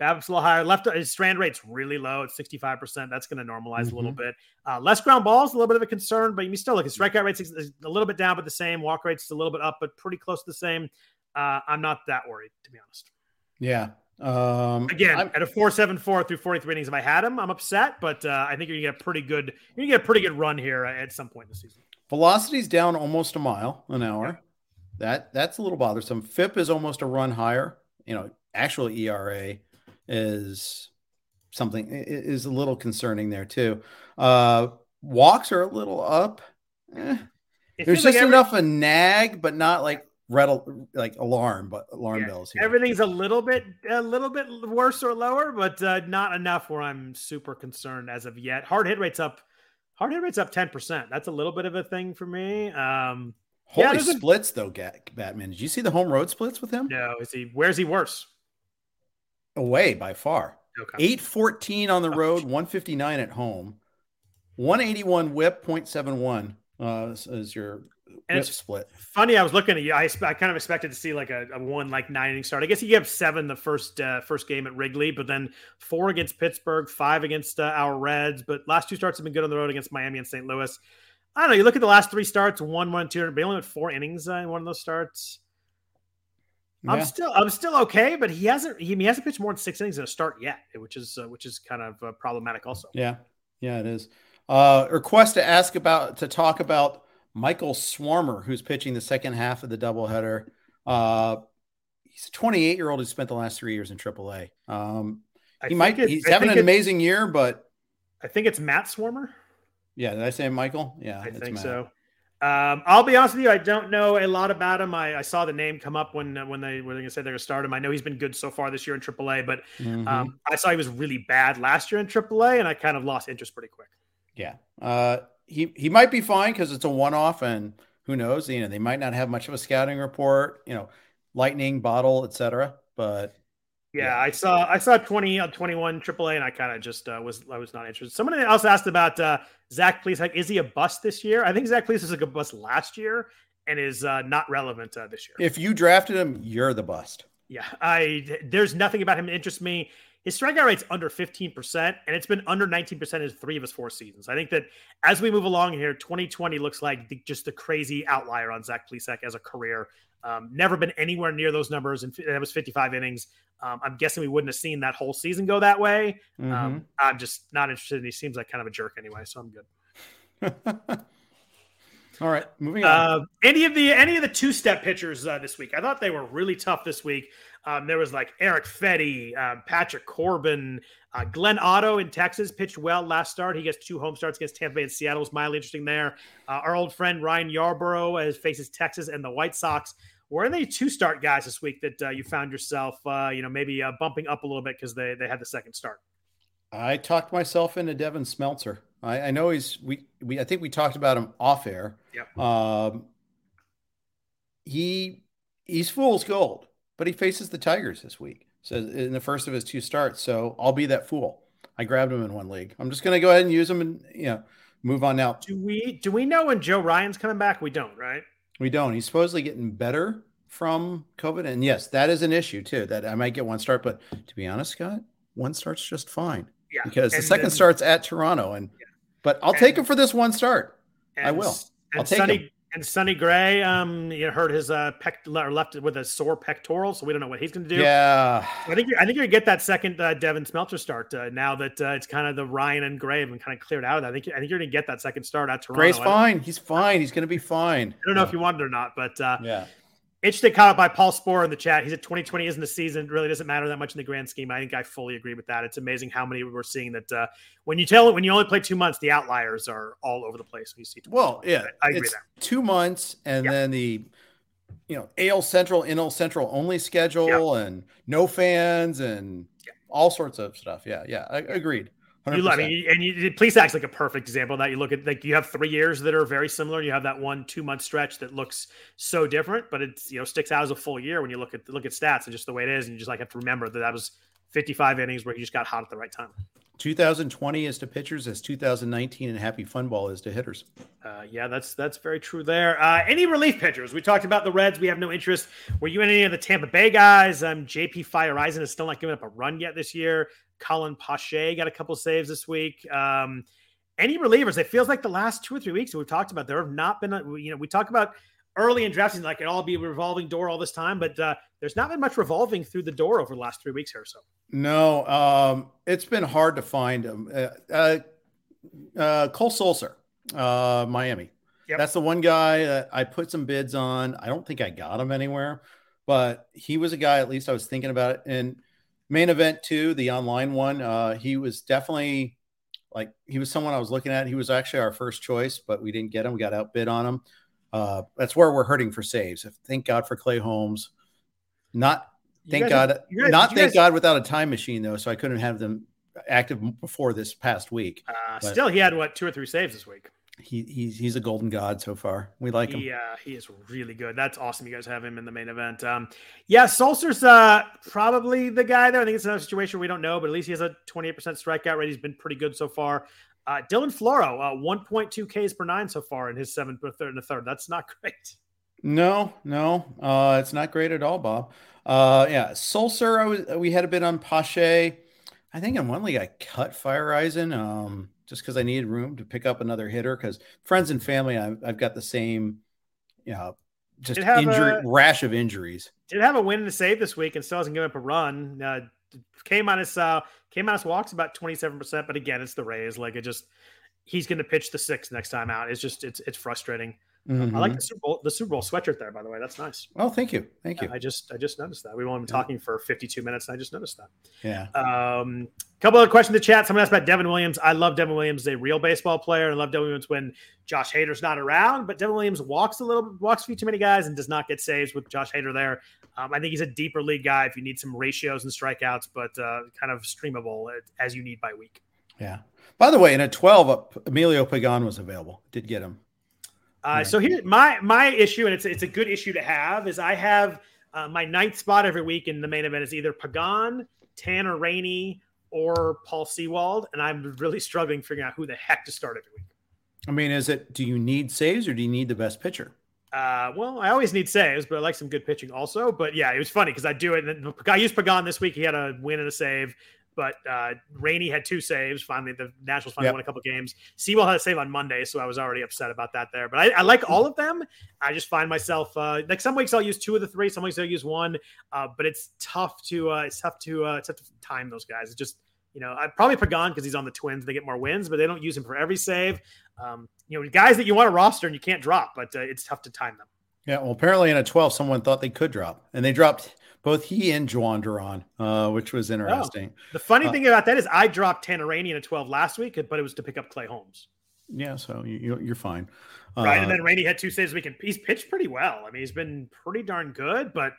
BABIP's a little higher. Left his strand rate's really low at 65%. That's going to normalize mm-hmm. a little mm-hmm. bit. Uh, less ground balls, a little bit of a concern, but you still look at strikeout rates a little bit down, but the same. Walk rates a little bit up, but pretty close to the same. Uh, I'm not that worried, to be honest. Yeah. Um, Again, I'm, at a four seven four through 43 innings, if I had him, I'm upset, but uh, I think you're gonna get a pretty good. You're gonna get a pretty good run here at some point in the season. Velocity's down almost a mile an hour. That that's a little bothersome. FIP is almost a run higher. You know, actual ERA is something is a little concerning there too. Uh, walks are a little up. Eh. There's just like every- enough a nag, but not like red like alarm, but alarm yeah. bells. Here. Everything's a little bit a little bit worse or lower, but uh, not enough where I'm super concerned as of yet. Hard hit rates up. Hard hit rates up ten percent. That's a little bit of a thing for me. Um, Holy yeah, splits a... though, Batman. Did you see the home road splits with him? No. Is he? Where's he worse? Away by far. Okay. 814 on the road, 159 at home. 181 whip, 0.71 uh, is your and whip split. Funny, I was looking at you. I, I kind of expected to see like a, a one like nine inning start. I guess he gave seven the first uh, first game at Wrigley, but then four against Pittsburgh, five against uh, our Reds. But last two starts have been good on the road against Miami and St. Louis. I don't know. You look at the last three starts, one, one, two, but he only went four innings uh, in one of those starts. Yeah. I'm still I'm still okay, but he hasn't he, he, hasn't pitched more than six innings in a start yet, which is uh, which is kind of uh, problematic also. Yeah, yeah, it is. Uh, request to ask about to talk about Michael Swarmer, who's pitching the second half of the doubleheader. Uh, he's a 28 year old who spent the last three years in AAA. Um, he might it, he's I having an amazing year, but I think it's Matt Swarmer. Yeah, did I say Michael? Yeah, I think Matt. so. Um, I'll be honest with you, I don't know a lot about him. I, I saw the name come up when when they were going to say they're going to start him. I know he's been good so far this year in AAA, but mm-hmm. um, I saw he was really bad last year in AAA, and I kind of lost interest pretty quick. Yeah, uh, he he might be fine because it's a one off, and who knows? You know, they might not have much of a scouting report. You know, lightning bottle, etc. But yeah, I saw I saw 20 on 21 AAA, and I kind of just uh, was I was not interested. Someone else asked about uh, Zach Plesac. Is he a bust this year? I think Zach Plesac was like a bust last year and is uh, not relevant uh, this year. If you drafted him, you're the bust. Yeah, I there's nothing about him that interests me. His strikeout rate's under 15%, and it's been under 19% in three of his four seasons. I think that as we move along here, 2020 looks like the, just the crazy outlier on Zach Plesac as a career. Um, never been anywhere near those numbers, and that was 55 innings. Um, I'm guessing we wouldn't have seen that whole season go that way. Um, mm-hmm. Um, I'm just not interested. In he seems like kind of a jerk anyway, so I'm good. All right, moving on. Uh, any of the any of the two step pitchers uh, this week? I thought they were really tough this week. Um, there was like Erick Fedde, um, Patrick Corbin, uh, Glenn Otto in Texas pitched well last start. He gets two home starts against Tampa Bay and Seattle. Was mildly interesting there. Uh, our old friend Ryan Yarbrough as faces Texas and the White Sox. Were any two start guys this week that uh, you found yourself, uh, you know, maybe uh, bumping up a little bit because they they had the second start? I talked myself into Devin Smeltzer. I, I, know he's we we I think we talked about him off air. Yep. Um, he he's fool's gold, but he faces the Tigers this week. So in the first of his two starts, so I'll be that fool. I grabbed him in one league. I'm just going to go ahead and use him and you know move on now. Do we do we know when Joe Ryan's coming back? We don't, right? We don't. He's supposedly getting better from COVID. And yes, that is an issue too, that I might get one start. But to be honest, Scott, one start's just fine. Yeah. Because and the second then, start's at Toronto. And yeah. but I'll and, take him for this one start. I will. I'll take Sonny, him. And Sonny Gray, um, you hurt his uh pec left with a sore pectoral, so we don't know what he's going to do. Yeah, I think I think you're gonna get that second uh, Devin Smeltzer start uh, now that uh, it's kind of the Ryan and Gray have been kind of cleared out of that. I think I think you're gonna get that second start at Toronto. Gray's fine. He's fine. He's gonna be fine. I don't know yeah. if you want it or not, but uh, yeah, Interesting comment by Paul Sporer in the chat. He said 2020 isn't a season. It really doesn't matter that much in the grand scheme. I think I fully agree with that. It's amazing how many we're seeing that uh, when you tell it, when you only play two months, the outliers are all over the place. When you see, well, yeah, I, I agree Two months, and yep. then the you know AL Central, NL Central only schedule, yep. and no fans, and yep. all sorts of stuff. Yeah, yeah, I, agreed. 100%. You, I mean, and you, Plesac's like a perfect example of that. You look at like you have three years that are very similar. And you have that one two month stretch that looks so different, but it's you know sticks out as a full year when you look at look at stats and just the way it is, and you just like have to remember that that was 55 innings where he just got hot at the right time. 2020 is to pitchers as 2019 and happy fun ball is to hitters. Uh, yeah, that's that's very true there. Uh, any relief pitchers? We talked about the Reds. We have no interest. Were you in any of the Tampa Bay guys? Um, JP Feyereisen is still not giving up a run yet this year. Colin Poche got a couple saves this week. Um, any relievers? It feels like the last two or three weeks we've talked about, there have not been. You know, we talk about early in drafting like it all be a revolving door all this time, but uh, there's not been much revolving through the door over the last three weeks here or so. No, um, it's been hard to find them. Uh, uh, uh, Cole Sulser, uh, Miami. Yep. That's the one guy that I put some bids on. I don't think I got him anywhere, but he was a guy. At least I was thinking about it. And main event too, the online one. Uh, he was definitely like he was someone I was looking at. He was actually our first choice, but we didn't get him. We got outbid on him. Uh, that's where we're hurting for saves. Thank God for Clay Holmes. Not thank God, guys, not thank guys, God without a time machine though, so I couldn't have them active before this past week. Uh, still, he had what two or three saves this week. He, he's he's a golden god so far. We like him. Yeah, he is really good. That's awesome. You guys have him in the main event. Um, yeah, Sulser's uh, probably the guy there. I think it's another situation we don't know, but at least he has a 28% strikeout rate. He's been pretty good so far. Uh, Dylan Floro, uh, 1.2 Ks per nine so far in his seventh, third, and a third. That's not great. No, no, uh, it's not great at all, Bob. Uh, yeah, Sulser, I was we had a bit on Poche. I think in one league I cut Feyereisen um, just because I needed room to pick up another hitter because friends and family I've, I've got the same, you know, just injury a, rash of injuries. Did have a win and a save this week and still hasn't given up a run. Uh, came on his uh, came on his walks about twenty seven percent, but again, it's the Rays. Like it just he's going to pitch the six next time out. It's just it's it's frustrating. Mm-hmm. I like the Super Bowl the Super Bowl sweatshirt there, by the way. That's nice. Oh, thank you, thank you. I just I just noticed that we won't been talking for 52 minutes, and I just noticed that. Yeah. Um, couple other questions in the chat. Someone asked about Devin Williams. I love Devin Williams, a real baseball player. I love Devin Williams when Josh Hader's not around, but Devin Williams walks a little, walks a few too many guys, and does not get saves with Josh Hader there. Um, I think he's a deeper league guy if you need some ratios and strikeouts, but uh, kind of streamable as you need by week. Yeah. By the way, in a 12, Emilio Pagan was available. Did get him. Uh, So here, my my issue, and it's it's a good issue to have, is I have uh, my ninth spot every week in the main event is either Pagan, Tanner Rainey, or Paul Sewald, and I'm really struggling figuring out who the heck to start every week. I mean, is it do you need saves or do you need the best pitcher? Uh, well, I always need saves, but I like some good pitching also. But yeah, it was funny because I do it. And I used Pagan this week. He had a win and a save. But uh, Rainey had two saves. Finally, the Nationals finally yep. won a couple games. Sewald had a save on Monday, so I was already upset about that there. But I, I like all of them. I just find myself uh, like some weeks I'll use two of the three, some weeks I'll use one. Uh, but it's tough to uh, it's tough to uh, it's tough to time those guys. It's just you know I probably Pagan because he's on the Twins. They get more wins, but they don't use him for every save. Um, you know, guys that you want to roster and you can't drop, but uh, it's tough to time them. Yeah, well, apparently in a 12, someone thought they could drop, and they dropped both he and Jhoan Duran, uh, which was interesting. Oh. The funny uh, thing about that is I dropped Tanner Rainey in a 12 last week, but it was to pick up Clay Holmes. Yeah, so you, are fine. Right. Uh, and then Rainey had two saves week, and he's pitched pretty well. I mean, he's been pretty darn good, but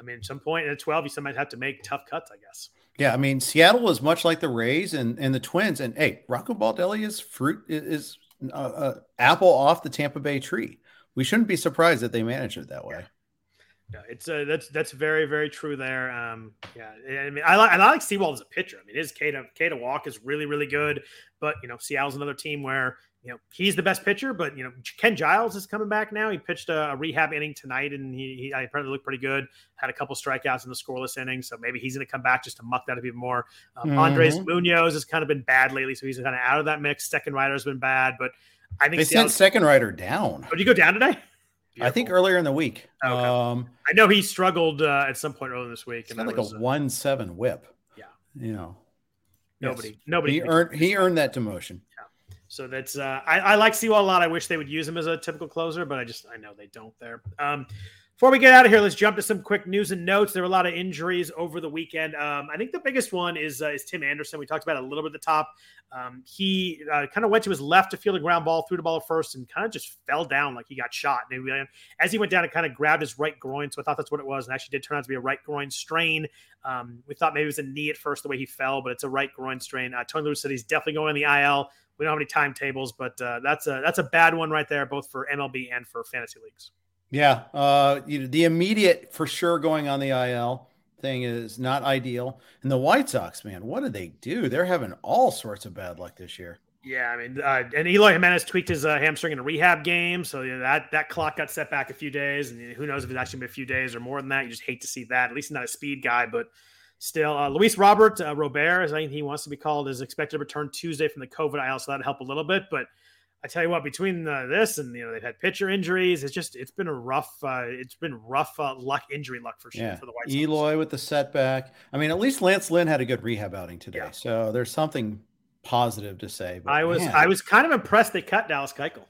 I mean, at some point in a 12, you might have to make tough cuts, I guess. Yeah, I mean, Seattle is much like the Rays and, and the Twins. And hey, Rocco Baldelli is fruit is uh, uh, apple off the Tampa Bay tree. We shouldn't be surprised that they manage it that way. Yeah. It's uh, that's that's very very true there. Um, yeah, I mean, I like I like Sewald as a pitcher. I mean, his K to K to walk is really really good, but you know, Seattle's another team where you know he's the best pitcher, but you know Ken Giles is coming back now. He pitched a, a rehab inning tonight, and he, he apparently looked pretty good. Had a couple strikeouts in the scoreless inning, so maybe he's going to come back just to muck that up even more. Um, mm-hmm. Andres Munoz has kind of been bad lately, so he's kind of out of that mix. Steckenrider has been bad, but I think they Seattle's... sent Steckenrider down. Oh, did you go down today? Beautiful. I think earlier in the week. Okay. Um, I know he struggled uh, at some point earlier this week. It's And like was, a uh, one seven whip. Yeah. You know, nobody, yes. nobody. He earned he earned that demotion. Yeah. So that's uh, I, I like Sewald a lot. I wish they would use him as a typical closer, but I just I know they don't there. Um, before we get out of here, let's jump to some quick news and notes. There were a lot of injuries over the weekend. Um, I think the biggest one is uh, is Tim Anderson. We talked about it a little bit at the top. Um, he uh, kind of went to his left to field a ground ball, threw the ball first, and kind of just fell down like he got shot. And as he went down, it kind of grabbed his right groin. So I thought that's what it was, and actually did turn out to be a right groin strain. Um, we thought maybe it was a knee at first, the way he fell, but it's a right groin strain. Uh, Tony La Russa said he's definitely going on the IL. We don't have any timetables, but uh, that's a that's a bad one right there, both for MLB and for fantasy leagues. Yeah, uh, you know, the immediate for sure going on the IL. thing is not ideal. And the White Sox, man, what did they do? They're having all sorts of bad luck this year. Yeah, I mean, uh, and Eloy Jimenez tweaked his uh, hamstring in a rehab game, so you know, that that clock got set back a few days, and who knows if it's actually been a few days or more than that. You just hate to see that. At least not a speed guy, but still, uh, Luis Robert uh, Robert, as I think he wants to be called, is expected to return Tuesday from the COVID IL, so that'd help a little bit. But I tell you what, between uh, this and you know they've had pitcher injuries, it's just it's been a rough, uh, it's been rough uh, luck, injury luck for sure Yeah. for the White Sox. Eloy with the setback. I mean, at least Lance Lynn had a good rehab outing today. Yeah. So there's something positive to say. But I was man, I was kind of impressed they cut Dallas Keuchel.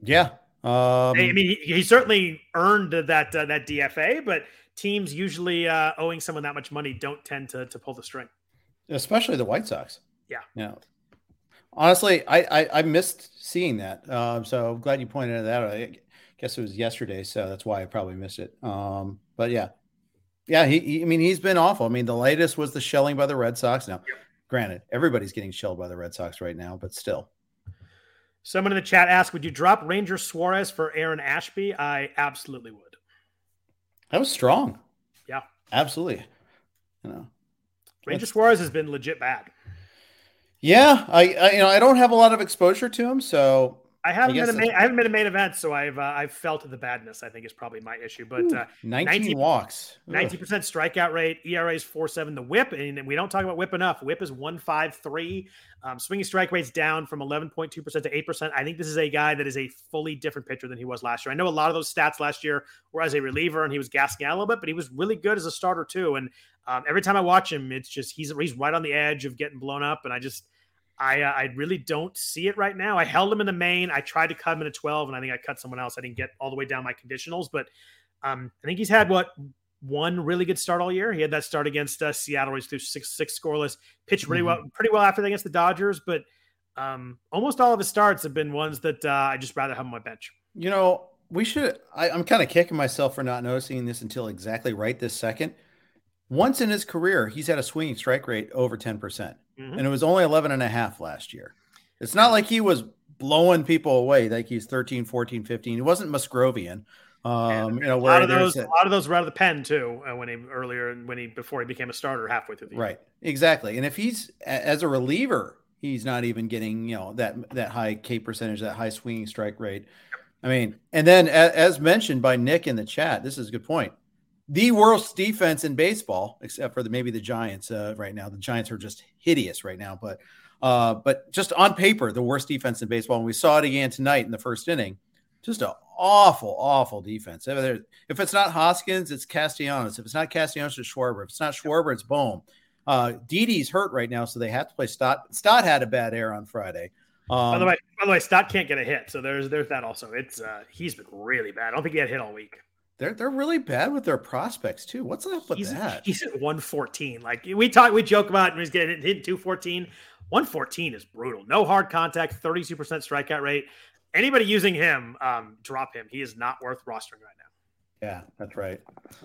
yeah. Um, I mean, he, he certainly earned that uh, that DFA, but teams usually uh, owing someone that much money don't tend to to pull the string. especially the White Sox. Yeah. Yeah. Honestly, I I, I missed seeing that. Um, so I'm glad you pointed that out. I guess it was yesterday, so that's why I probably missed it. Um, but yeah, yeah. He, he I mean, he's been awful. I mean, the latest was the shelling by the Red Sox. Now, granted, everybody's getting shelled by the Red Sox right now, but still. Someone in the chat asked, "Would you drop Ranger Suarez for Aaron Ashby?" I absolutely would. That was strong. Yeah. Absolutely. You know. Ranger Suarez has been legit bad. Yeah, I, I you know I don't have a lot of exposure to him, so I haven't been a main, I haven't been a main event, so I've uh, I've felt the badness. I think is probably my issue. But uh, 19, 19 walks. Ninety percent strikeout rate, ERA is four seven. The WHIP, and we don't talk about WHIP enough. WHIP is one five three. Um, swinging strike rates down from eleven point two percent to eight percent. I think this is a guy that is a fully different pitcher than he was last year. I know a lot of those stats last year were as a reliever, and he was gassing out a little bit, but he was really good as a starter too. And um, every time I watch him, it's just he's he's right on the edge of getting blown up, and I just. I, uh, I really don't see it right now. I held him in the main. I tried to cut him in a 12, and I think I cut someone else. I didn't get all the way down my conditionals, but um, I think he's had what one really good start all year. He had that start against uh, Seattle, where he's through six six scoreless, pitched pretty well, pretty well after that against the Dodgers, but um, almost all of his starts have been ones that uh, I just rather have on my bench. You know, we should. I, I'm kind of kicking myself for not noticing this until exactly right this second. Once in his career, he's had a swinging strike rate over 10%, percent Mhm. and it was only 11 and a half last year. It's not like he was blowing people away like he's 13, 14, 15. He wasn't Musgrovian. Um, you know, A lot of those, a- lot of those were out of the pen too. Uh, when he earlier, when he before he became a starter halfway through the year. Right. Exactly. And if he's as a reliever, he's not even getting, you know, that that high K percentage, that high swinging strike rate. I mean, and then as, as mentioned by Nick in the chat, this is a good point. The worst defense in baseball, except for the, maybe the Giants uh, right now. The Giants are just hideous right now, but uh, but just on paper, the worst defense in baseball. And we saw it again tonight in the first inning. Just an awful, awful defense. If it's not Hoskins, it's Castellanos. If it's not Castellanos, it's Schwarber. If it's not Schwarber, it's Bohm. Uh, Didi's hurt right now, so they have to play Stott. Stott had a bad air on Friday. Um, By the way, by the way, Stott can't get a hit, so there's there's that also. It's uh, he's been really bad. I don't think he had hit all week. They're they're really bad with their prospects too. What's up with He's that? he's at 114. Like we talk, we joke about and he's getting hit, hit 214. 114 is brutal. No hard contact, 32% strikeout rate. Anybody using him, um, drop him. He is not worth rostering right now. yeah, that's right.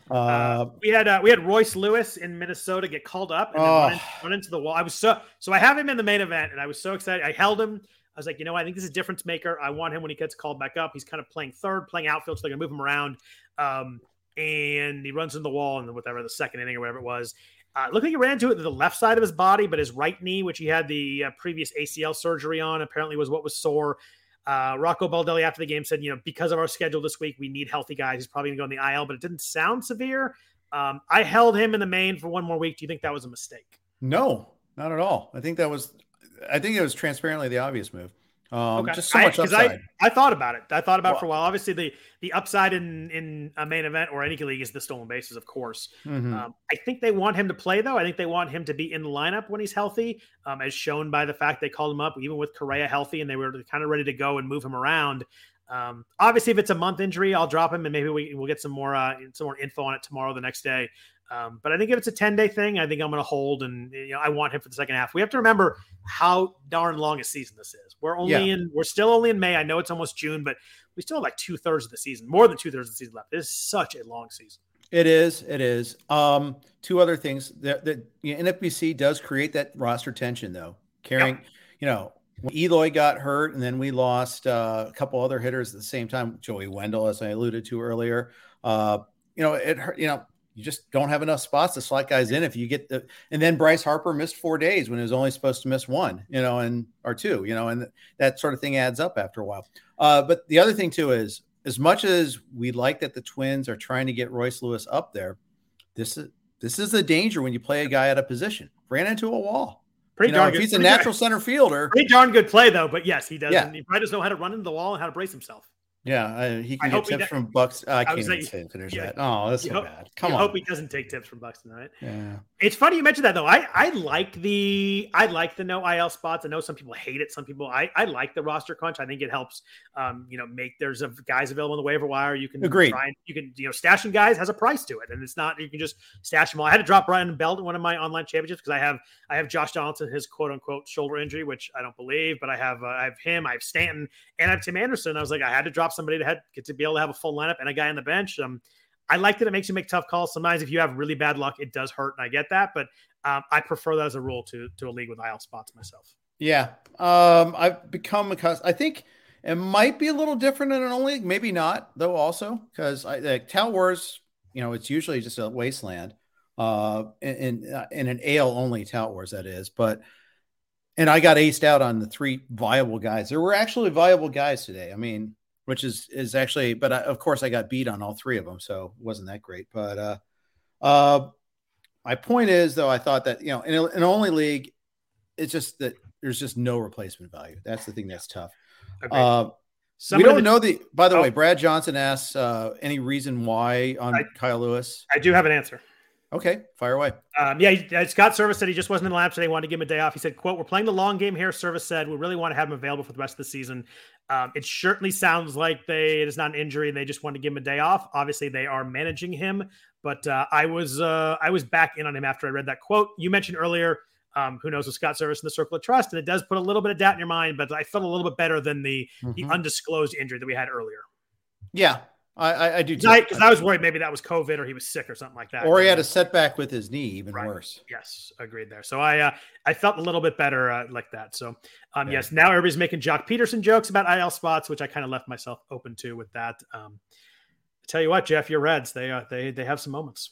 Uh, Uh, we had uh, we had Royce Lewis in Minnesota get called up and then run, Oh. in- run into the wall. I was so so I have him in the main event, and I was so excited. I held him. I was like, you know, what? I think this is a difference maker. I want him when he gets called back up. He's kind of playing third, playing outfield, so they're gonna move him around. Um, and he runs into the wall in whatever the second inning or whatever it was. Uh, looked like he ran into it to the left side of his body, but his right knee, which he had the uh, previous ACL surgery on, apparently was what was sore. Uh, Rocco Baldelli after the game said, you know, because of our schedule this week, we need healthy guys. He's probably going to go on the IL, but it didn't sound severe. Um, I held him in the main for one more week. Do you think that was a mistake? no, not at all. I think that was. I think it was transparently the obvious move. Um, Okay. Just so I- much 'cause upside. I, I thought about it. I thought about it for a while. Obviously, the the upside in in a main event or any league is the stolen bases, of course. Mhm. Um, I think they want him to play though. I think they want him to be in the lineup when he's healthy, um, as shown by the fact they called him up even with Correa healthy and they were kind of ready to go and move him around. Um, obviously, if it's a month injury, I'll drop him and maybe we, we'll get some more uh, some more info on it tomorrow, the next day. Um, but I think if it's a ten day thing, I think I'm going to hold and you know I want him for the second half. We have to remember how darn long a season this is. We're only Yeah. in we're still only in May. I know it's almost June, but we still have like two thirds of the season, more than two thirds of the season left. It is such a long season. It is. It is. Um, two other things that, that you know, NFBC does create that roster tension, though. Carrying, you know, when Eloy got hurt, and then we lost uh, a couple other hitters at the same time. Joey Wendle, as I alluded to earlier. Uh, you know, it hurt. You know, you just don't have enough spots to slot guys in if you get the and then Bryce Harper missed four days when he was only supposed to miss one, you know, and or two, you know, and that sort of thing adds up after a while. Uh, but the other thing too is as much as we like that the twins are trying to get Royce Lewis up there, this is this is a danger when you play a guy at a position. Ran into a wall. Pretty you know, if he's a natural center fielder. Pretty darn good play though, but yes, he does. Yeah. He probably doesn't know how to run into the wall and how to brace himself. Yeah, uh, he can I get tips from Bucks. Uh, I can't even say, finish yeah, that. Oh, that's so hope, bad. Come on. I hope he doesn't take tips from Buxton, right? Yeah. It's funny you mentioned that though. I I like the I like the no IL spots. I know some people hate it. Some people I I like the roster crunch. I think it helps. Um, you know, make there's a guys available on the waiver wire. You can agree. And, you can you know stashing guys has a price to it, and it's not you can just stash them all. I had to drop Brandon Belt in one of my online championships because I have I have Josh Donaldson his quote unquote shoulder injury, which I don't believe, but I have uh, I have him, I have Stanton, and I have Tim Anderson. I was like I had to drop somebody to head get to be able to have a full lineup and a guy on the bench. Um, I like that it makes you make tough calls. Sometimes if you have really bad luck, it does hurt, and I get that. But um, I prefer that as a rule to to a league with IL spots myself. Yeah, um, I've become because I think it might be a little different in an only league, maybe not though. Also, because like Tout Wars, you know, it's usually just a wasteland. Uh, in in, uh, an AL only Tout Wars that is, but and I got aced out on the three viable guys. There were actually viable guys today. I mean, which is is actually, but I, of course I got beat on all three of them, so wasn't that great. But uh, uh, my point is though, I thought that you know in an only league, it's just that there's just no replacement value. That's the thing that's tough. Uh, we don't the, know the. By the oh, way, Brad Johnson asks uh, any reason why on I, Kyle Lewis. I do have an answer. Okay, fire away. Um, yeah, Scott Servais said he just wasn't in the lab today. Wanted to give him a day off. He said, "quote We're playing the long game here." Servais said, "We really want to have him available for the rest of the season." Um, it certainly sounds like they it is not an injury and they just want to give him a day off. Obviously, they are managing him, but uh, I was uh, I was back in on him after I read that quote you mentioned earlier. Um, who knows with Scott Servais in the circle of trust, and it does put a little bit of doubt in your mind. But I felt a little bit better than the mm-hmm. the undisclosed injury that we had earlier. Yeah, I, I do too. because I, I, was worried maybe that was COVID or he was sick or something like that. Or he had a setback with his knee, even right. worse. Yes, agreed there. So I uh, I felt a little bit better uh, like that. So um, yeah. yes, now everybody's making Joc Pederson jokes about IL spots, which I kind of left myself open to with that. Um, tell you what, Jeff, your Reds they uh, they they have some moments.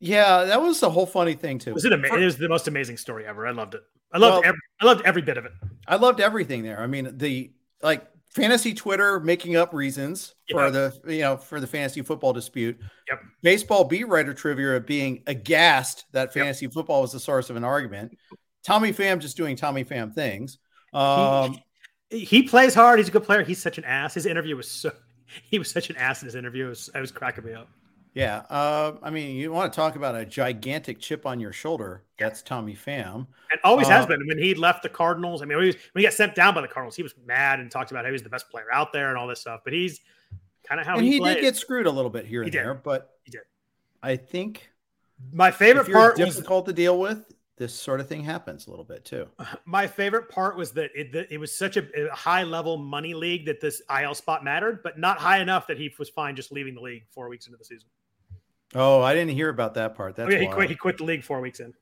Yeah, that was the whole funny thing too. Was it, ama- it was the most amazing story ever. I loved it. I loved well, every, I loved every bit of it. I loved everything there. I mean, the like fantasy Twitter making up reasons yep. for the you know for the fantasy football dispute. Yep. Baseball beat writer trivia being aghast that fantasy yep. football was the source of an argument. Tommy Pham just doing Tommy Pham things. Um, he, he, plays hard. He's a good player. He's such an ass. His interview was so he was such an ass in his interview. It was, I was cracking me up. Yeah. Uh, I mean, you want to talk about a gigantic chip on your shoulder. That's Tommy Pham. And always uh, has been. When he left the Cardinals, I mean, when he, was, when he, got sent down by the Cardinals, he was mad and talked about how he was the best player out there and all this stuff. But he's kind of how and he, he did get screwed a little bit here and there, but he did. I think my favorite part difficult was, difficult to deal with. This sort of thing happens a little bit too. My favorite part was that it, that it was such a, a high level money league that this IL spot mattered, but not high enough that he was fine just leaving the league four weeks into the season. Oh, I didn't hear about that part. That's oh, yeah, he quit. He quit the league four weeks in.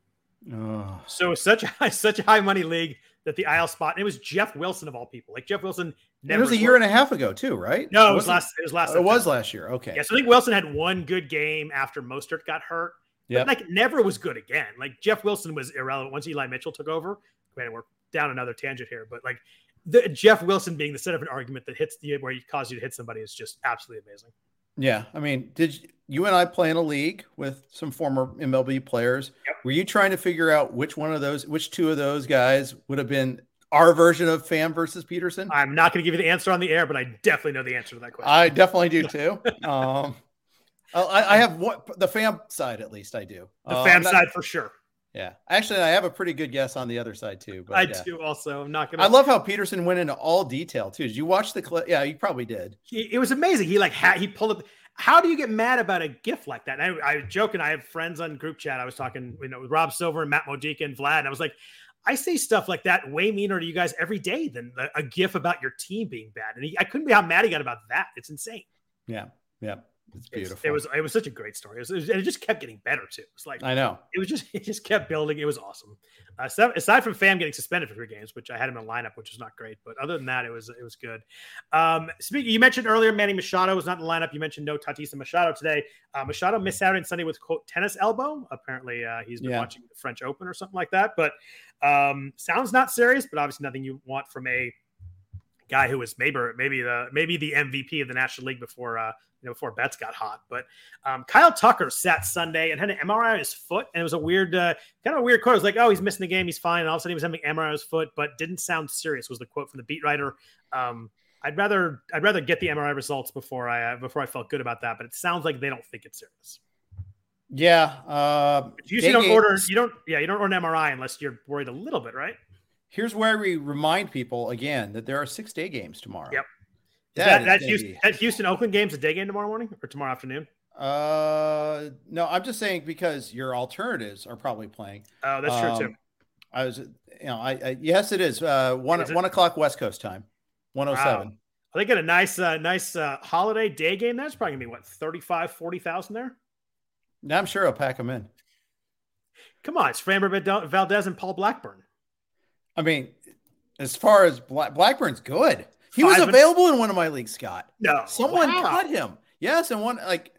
Oh. So such a high, such a high money league that the IL spot. And it was Jeff Wilson of all people. Like Jeff Wilson never. it was a year and a half ago too, right? No, it, was last. It was last. Oh, it was last year. Okay. Yeah, so I think Wilson had one good game after Mostert got hurt. Yeah. Like never was good again. Like Jeff Wilson was irrelevant once Eli Mitchell took over. Granted, we're down another tangent here, but like the Jeff Wilson being the set of an argument that hits the where he caused you to hit somebody is just absolutely amazing. Yeah, I mean, did you and I play in a league with some former MLB players? Yep. Were you trying to figure out which one of those, which two of those guys would have been our version of Pham versus Pederson? I'm not going to give you the answer on the air, but I definitely know the answer to that question. I definitely do too. um, I, I, have what the Pham side at least. I do the uh, Pham not, side for sure. Yeah, actually, I have a pretty good guess on the other side too. But I yeah. do also. I'm not gonna. I love how Pederson went into all detail too. Did you watch the clip? Yeah, you probably did. He, it was amazing. He like had he pulled up. How do you get mad about a gift like that? And I, I joke, and I have friends on group chat. I was talking, you know, with Rob Silver and Matt Modica and Vlad. And I was like, I say stuff like that way meaner to you guys every day than a, a gif about your team being bad. And he, I couldn't be how mad he got about that. It's insane. Yeah, yeah. It's beautiful. It was it was such a great story. It, was, it, was, it just kept getting better too. It's like I know it was just it just kept building. It was awesome. Uh, so aside from Pham getting suspended for three games, which I had him in lineup, which was not great, but other than that, it was it was good. Um, speaking, you mentioned earlier Manny Machado was not in the lineup. You mentioned no Tatis and Machado today. Uh, Machado missed out on Sunday with quote tennis elbow. Apparently, uh, he's been yeah. watching the French Open or something like that. But um, sounds not serious, but obviously nothing you want from a guy who was maybe maybe the maybe the MVP of the National League before uh, you know before Betts got hot. But um, Kyle Tucker sat Sunday and had an MRI on his foot, and it was a weird uh, kind of a weird quote. It was like, "Oh, he's missing the game, he's fine." And all of a sudden, he was having MRI on his foot, but didn't sound serious. Was the quote from the beat writer? Um, I'd rather I'd rather get the MRI results before I uh, before I felt good about that. But it sounds like they don't think it's serious. Yeah, uh, you don't order you don't yeah you don't order an MRI unless you're worried a little bit, right? Here's where we remind people again that there are six day games tomorrow. Yep. That, that, that, Houston, that Houston Oakland game's a day game tomorrow morning or tomorrow afternoon? Uh, no, I'm just saying because your alternatives are probably playing. Oh, that's um, true too. I was, you know, I, I yes, it is. Uh, one is one o'clock West Coast time, one oh seven. Wow. They get a nice, uh, nice uh, holiday day game. That's probably gonna be what 35, 40,000 there. Now I'm sure I'll pack them in. Come on, it's Framber Valdez and Paul Blackburn. I mean, as far as Black, Blackburn's good. He was available in one of my leagues, Scott. No, someone wow. cut him. Yes, and one like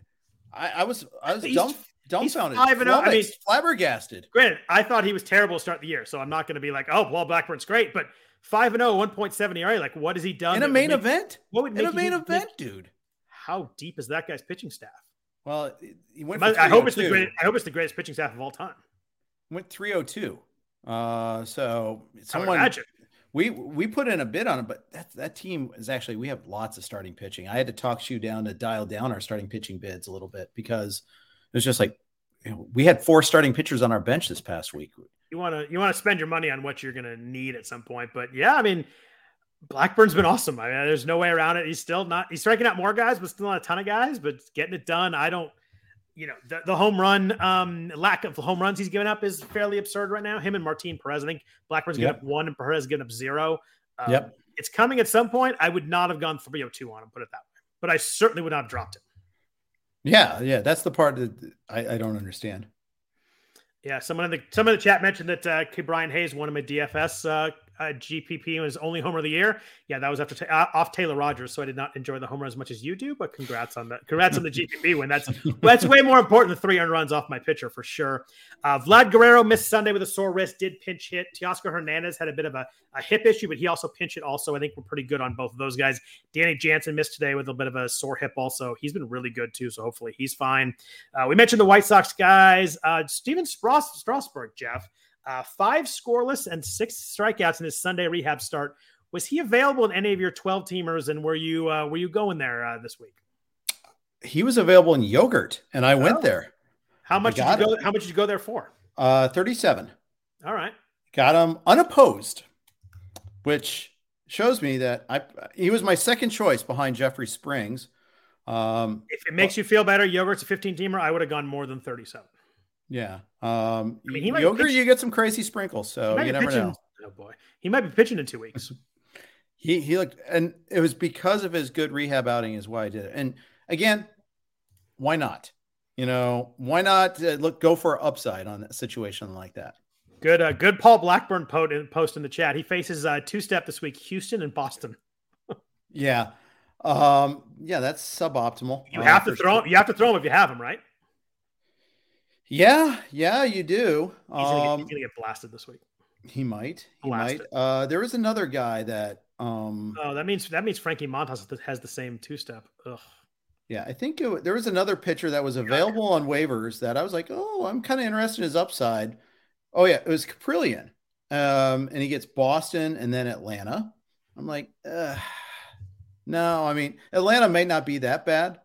I, I was I was dumb, dumbfounded. Five and oh, I mean, flabbergasted. Granted, I thought he was terrible to start the year, so I'm not going to be like, oh, well, Blackburn's great, but five and 0, 1.7 ERA. Like, what has he done in a main make, event? What would in a main event, make, dude? How deep is that guy's pitching staff? Well, he went. I hope it's the greatest. I hope it's the greatest pitching staff of all time. Went 302. Uh, so someone we we put in a bid on it, but that that team is actually we have lots of starting pitching. I had to talk Shu down to dial down our starting pitching bids a little bit because it was just like you know, we had four starting pitchers on our bench this past week. You want to you want to spend your money on what you're going to need at some point, but yeah, I mean. Blackburn's been awesome. I mean, there's no way around it. He's still not. He's striking out more guys, but still not a ton of guys. But getting it done, I don't you know, the, the home run um, lack of home runs he's given up is fairly absurd right now. Him and Martin Perez, I think Blackburn's yep. given up one and Perez given up zero. Um, yep. It's coming at some point. I would not have gone 302 on him, put it that way. But I certainly would not have dropped it. Yeah, yeah, that's the part that I, I don't understand. Yeah, someone in the some of the chat mentioned that uh, Brian Hayes won him a DFS uh, uh, GPP was only homer of the year. Yeah, that was after t- uh, off Taylor Rogers, so I did not enjoy the homer as much as you do. But congrats on that. Congrats on the GPP win. That's that's way more important than three earned runs off my pitcher for sure. Uh, Vlad Guerrero missed Sunday with a sore wrist. Did pinch hit. Teoscar Hernandez had a bit of a, a hip issue, but he also pinch hit. Also, I think we're pretty good on both of those guys. Danny Jansen missed today with a bit of a sore hip. Also, he's been really good too. So hopefully he's fine. Uh, we mentioned the White Sox guys. Uh, Stephen Strasburg, Jeff uh, five scoreless and six strikeouts in his Sunday rehab start. Was he available in any of your 12 teamers? And were you uh, were you going there uh, this week? He was available in yogurt, and I oh. went there. How much did you go? How much did you go there for? Uh, 37. All right. Got him unopposed, which shows me that I he was my second choice behind Jeffrey Springs. Um, if it makes but, you feel better, yogurt's a 15 teamer. I would have gone more than 37. Yeah. Um, I mean, he yogurt, pitch, you get some crazy sprinkles, so you never pitching, know. Oh boy, he might be pitching in two weeks. he he looked, and it was because of his good rehab outing is why I did it. And again, why not? You know, why not uh, look go for upside on a situation like that? Good, uh, good. Paul Blackburn post in the chat. He faces uh, two step this week: Houston and Boston. yeah, um, yeah, that's suboptimal. You have to throw. Sure. You have to throw him if you have him, right? Yeah, yeah, you do. He's gonna, get, um, he's gonna, get, blasted this week. He might. He blasted. might. Uh, there was another guy that. Um, oh, that means that means Frankie Montas has the same two step. Yeah, I think it, there was another pitcher that was available on waivers that I was like, oh, I'm kind of interested in his upside. Oh yeah, it was Kaprielian, um, and he gets Boston and then Atlanta. I'm like, no, I mean Atlanta may not be that bad,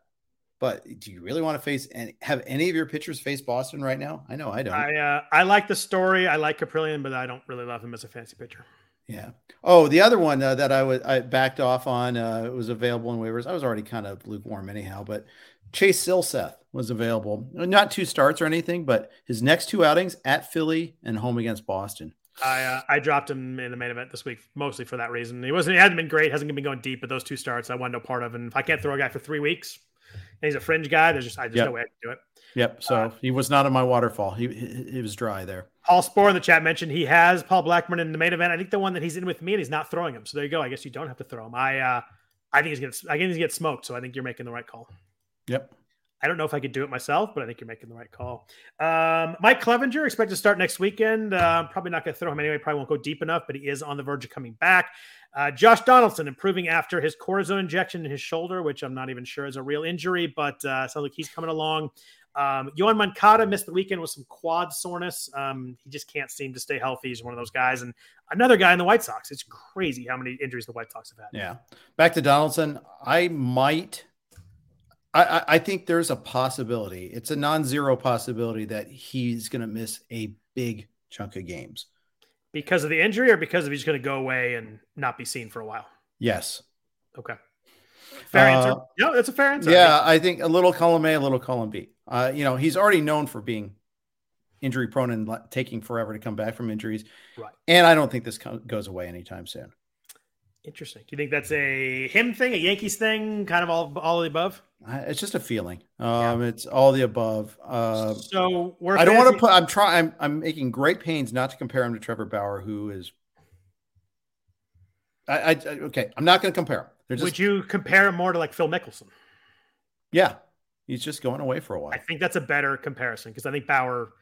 but do you really want to face and have any of your pitchers face Boston right now? I know I don't. I uh, I like the story. I like Kaprielian, but I don't really love him as a fancy pitcher. Yeah. Oh, the other one uh, that I was I backed off on uh, was available in waivers. I was already kind of lukewarm anyhow, but Chase Silseth was available. Not two starts or anything, but his next two outings at Philly and home against Boston. I uh, I dropped him in the main event this week mostly for that reason. He wasn't he hadn't been great, hasn't been going deep, but those two starts I wanted no part of. And if I can't throw a guy for three weeks, and he's a fringe guy. There's just I just Yep. no way I can do it. Yep. So Uh, he was not in my waterfall. He, he he was dry there. Paul Spohr in the chat mentioned he has Paul Blackburn in the main event. I think the one that he's in with me and he's not throwing him. So there you go. I guess you don't have to throw him. I uh I think he's gonna I think he's gonna get smoked. So I think you're making the right call. Yep. I don't know if I could do it myself, but I think you're making the right call. Um, Mike Clevinger expected to start next weekend. Uh, probably not going to throw him anyway. Probably won't go deep enough, but he is on the verge of coming back. Uh, Josh Donaldson improving after his cortisone injection in his shoulder, which I'm not even sure is a real injury, but uh, sounds like he's coming along. Um, Yoan Moncada missed the weekend with some quad soreness. Um, he just can't seem to stay healthy. He's one of those guys. And another guy in the White Sox. It's crazy how many injuries the White Sox have had. Yeah. Back to Donaldson. I might. I, I, think there's a possibility. It's a non-zero possibility that he's going to miss a big chunk of games. Because of the injury or because of he's going to go away and not be seen for a while? Yes. Okay. Fair Uh, answer. No, that's a fair answer. Yeah, I think a little column A, a little column B. Uh, you know, he's already known for being injury prone and taking forever to come back from injuries. Right. And I don't think this goes away anytime soon. Interesting. Do you think that's a him thing, a Yankees thing, kind of all all of the above? It's just a feeling. Um, It's all the above. Uh, so we're I don't want to put. I'm trying. I'm, I'm making great pains not to compare him to Trevor Bauer, who is. I, I I- okay. I'm not going to compare him. Just Would you compare him more to like Phil Mickelson? yeah. He's just going away for a while. I think that's a better comparison because I think Bauer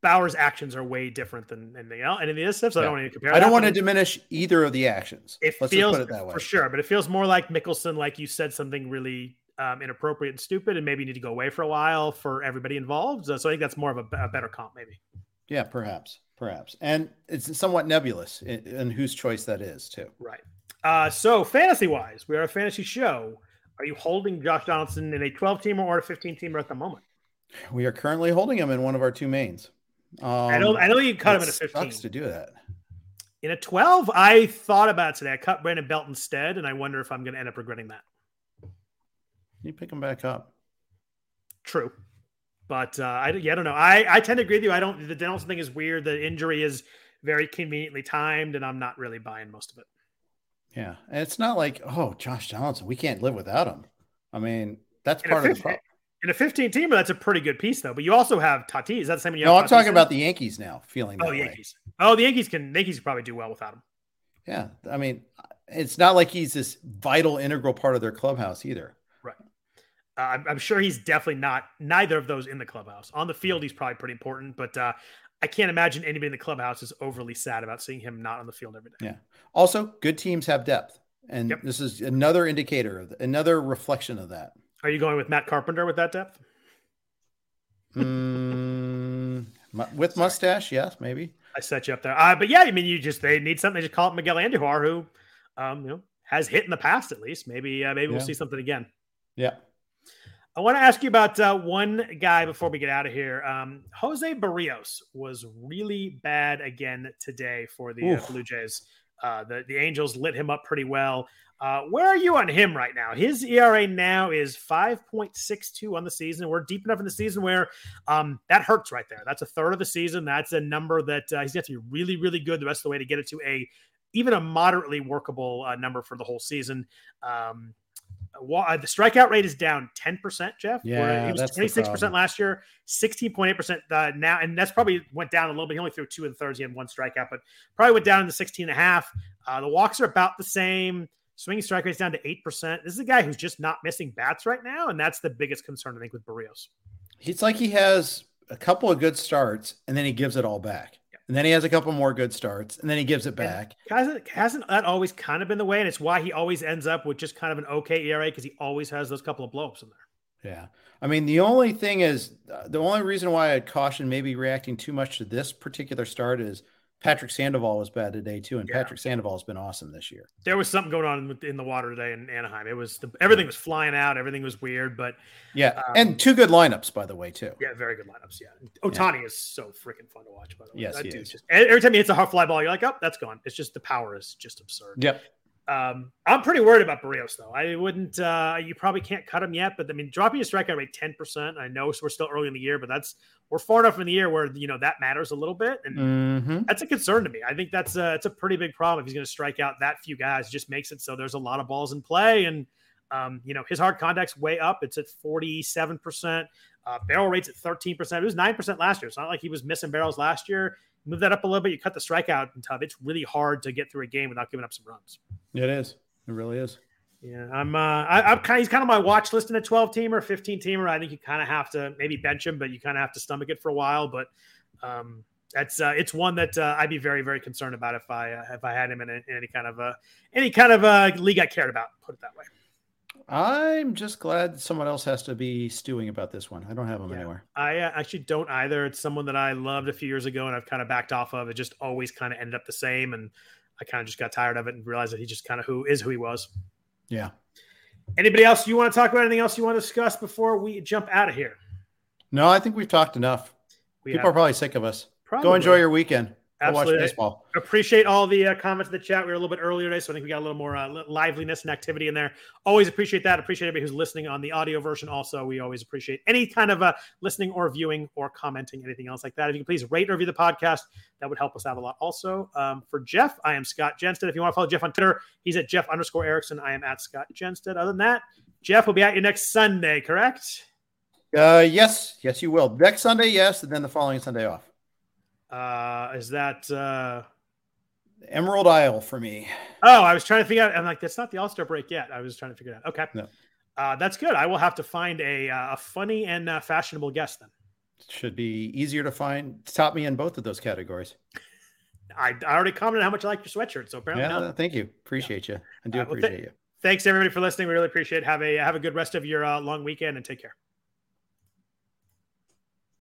Bauer's actions are way different than anything else. And in the other so I don't want to compare. I don't want to diminish either of the actions. It Let's feels just put it that way. for sure, but it feels more like Mickelson, like you said something really um, inappropriate and stupid, and maybe need to go away for a while for everybody involved. So, I think that's more of a, a better comp, maybe. Yeah, perhaps, perhaps, and it's somewhat nebulous in, in whose choice that is too. Right. Uh, so fantasy wise, we are a fantasy show. Are you holding Josh Donaldson in a 12 teamer or a 15 teamer at the moment? We are currently holding him in one of our two mains. Um, I know I know you cut him in a 15. Sucks to do that. In a 12, I thought about it today. I cut Brandon Belt instead, and I wonder if I'm going to end up regretting that. You pick him back up. True. But uh, I, yeah, I don't know. I, I tend to agree with you. I don't, the Donaldson thing is weird. The injury is very conveniently timed, and I'm not really buying most of it. Yeah, and it's not like oh, Josh Donaldson, we can't live without him. I mean, that's In part of the problem. in a 15 teamer, that's a pretty good piece, though. But you also have Tatis. Is that the same? you No, I'm talking Tatis about the Yankees now. Feeling that Oh, way. Yankees. Oh, the Yankees can Yankees can probably do well without him. Yeah, I mean, it's not like he's this vital, integral part of their clubhouse either. Uh, I'm, I'm sure he's definitely not neither of those in the clubhouse. On the field, he's probably pretty important, but uh, I can't imagine anybody in the clubhouse is overly sad about seeing him not on the field every day. Yeah. Also, good teams have depth, and Yep. this is another indicator of another reflection of that. Are you going with Matt Carpenter with that depth? Mm, with mustache, yes, maybe. I set you up there. Uh, but yeah, I mean, you just they need something. They just call it Miguel Andujar, who, um, you know, has hit in the past at least. Maybe uh, maybe we'll see something again. Yeah. I want to ask you about uh, one guy before we get out of here. Um, Jose Berrios was really bad again today for the uh, Blue Jays. Uh, the the Angels lit him up pretty well. Uh, where are you on him right now? His ERA now is 5.62 on the season. We're deep enough in the season where um, that hurts right there. That's a third of the season. That's a number that uh, he's got to be really, really good the rest of the way to get it to a even a moderately workable uh, number for the whole season. Um, uh, the strikeout rate is down 10%, Jeff. where Yeah, he was that's 26% last year, 16.8% uh, now, and that's probably went down a little bit. He only threw two and thirds. He had one strikeout, but probably went down to 16 and a half. Uh, the walks are about the same. Swinging strike rate's down to 8%. This is a guy who's just not missing bats right now, and that's the biggest concern, I think, with Berrios. It's like he has a couple of good starts and then he gives it all back. And then he has a couple more good starts and then he gives it back. Hasn't hasn't that always kind of been the way, and it's why he always ends up with just kind of an okay ERA because he always has those couple of blowups in there. Yeah. I mean, the only thing is uh, the only reason why I'd caution maybe reacting too much to this particular start is Patrick Sandoval was bad today too. And Yeah. Patrick Sandoval has been awesome this year. There was something going on in the water today in Anaheim. It was the, everything was flying out, everything was weird, but Yeah. Um, and two good lineups, by the way, too. yeah, very good lineups. Yeah, Ohtani is so freaking fun to watch. By the way, Yes, That he dude's is. Just, every time he hits a hard fly ball, you're like, oh, that's gone. It's just the power is just absurd. Yep. Um, I'm pretty worried about Berrios though. I wouldn't. Uh, you probably can't cut him yet, but I mean, dropping your strikeout rate 10. percent I know we're still early in the year, but that's we're far enough in the year where you know that matters a little bit, and Mm-hmm. that's a concern to me. I think that's a it's a pretty big problem if he's going to strike out that few guys. It just makes it so there's a lot of balls in play, and Um, you know, his hard contact's way up. It's at 47%. Uh, barrel rates at 13%. It was 9% last year. It's not like he was missing barrels last year. Move that up a little bit. You cut the strikeout and tough. It's really hard to get through a game without giving up some runs. It is. It really is. Yeah, I'm. Uh, I, am kind. Of, he's kind of my watch list in a 12 teamer, 15 teamer. I think you kind of have to maybe bench him, but you kind of have to stomach it for a while. But um, that's uh, it's one that uh, I'd be very very concerned about if I uh, if I had him in, a, in any kind of a any kind of a league I cared about. Put it that way. I'm just glad someone else has to be stewing about this one. I don't have them yeah. anywhere. I uh, actually don't either. It's someone that I loved a few years ago and I've kind of backed off of. It just always kind of ended up the same, and I kind of just got tired of it and realized that he just kind of who is who he was. Yeah. Anybody else you want to talk about? Anything else you want to discuss before we jump out of here? No, I think we've talked enough. We People have. are probably sick of us. Probably. Go enjoy your weekend. Absolutely. watch baseball. Appreciate all the uh, comments in the chat. We were a little bit earlier today, so I think we got a little more uh, liveliness and activity in there. Always appreciate that. Appreciate everybody who's listening on the audio version. Also, we always appreciate any kind of uh, listening or viewing or commenting, anything else like that. If you can please rate or review the podcast, that would help us out a lot. Also, um, for Jeff, I am Scott Jenstad. If you want to follow Jeff on Twitter, he's at Jeff underscore Erickson. I am at Scott Jenstad. Other than that, Jeff will be at you next Sunday, correct? Uh, yes, yes, you will. Next Sunday, yes, and then the following Sunday off. Uh, is that uh, Emerald Isle for me? Oh, I was trying to figure out. I'm like, that's not the All Star break yet. I was trying to figure it out. Okay, no. uh, that's good. I will have to find a uh, a funny and uh, fashionable guest then. Should be easier to find. Top me in both of those categories. I, I already commented how much I like your sweatshirt, so apparently, yeah. Thank you. Appreciate yeah. you. I do appreciate well, th- you. Thanks everybody for listening. We really appreciate it. Have a have a good rest of your uh, long weekend and take care.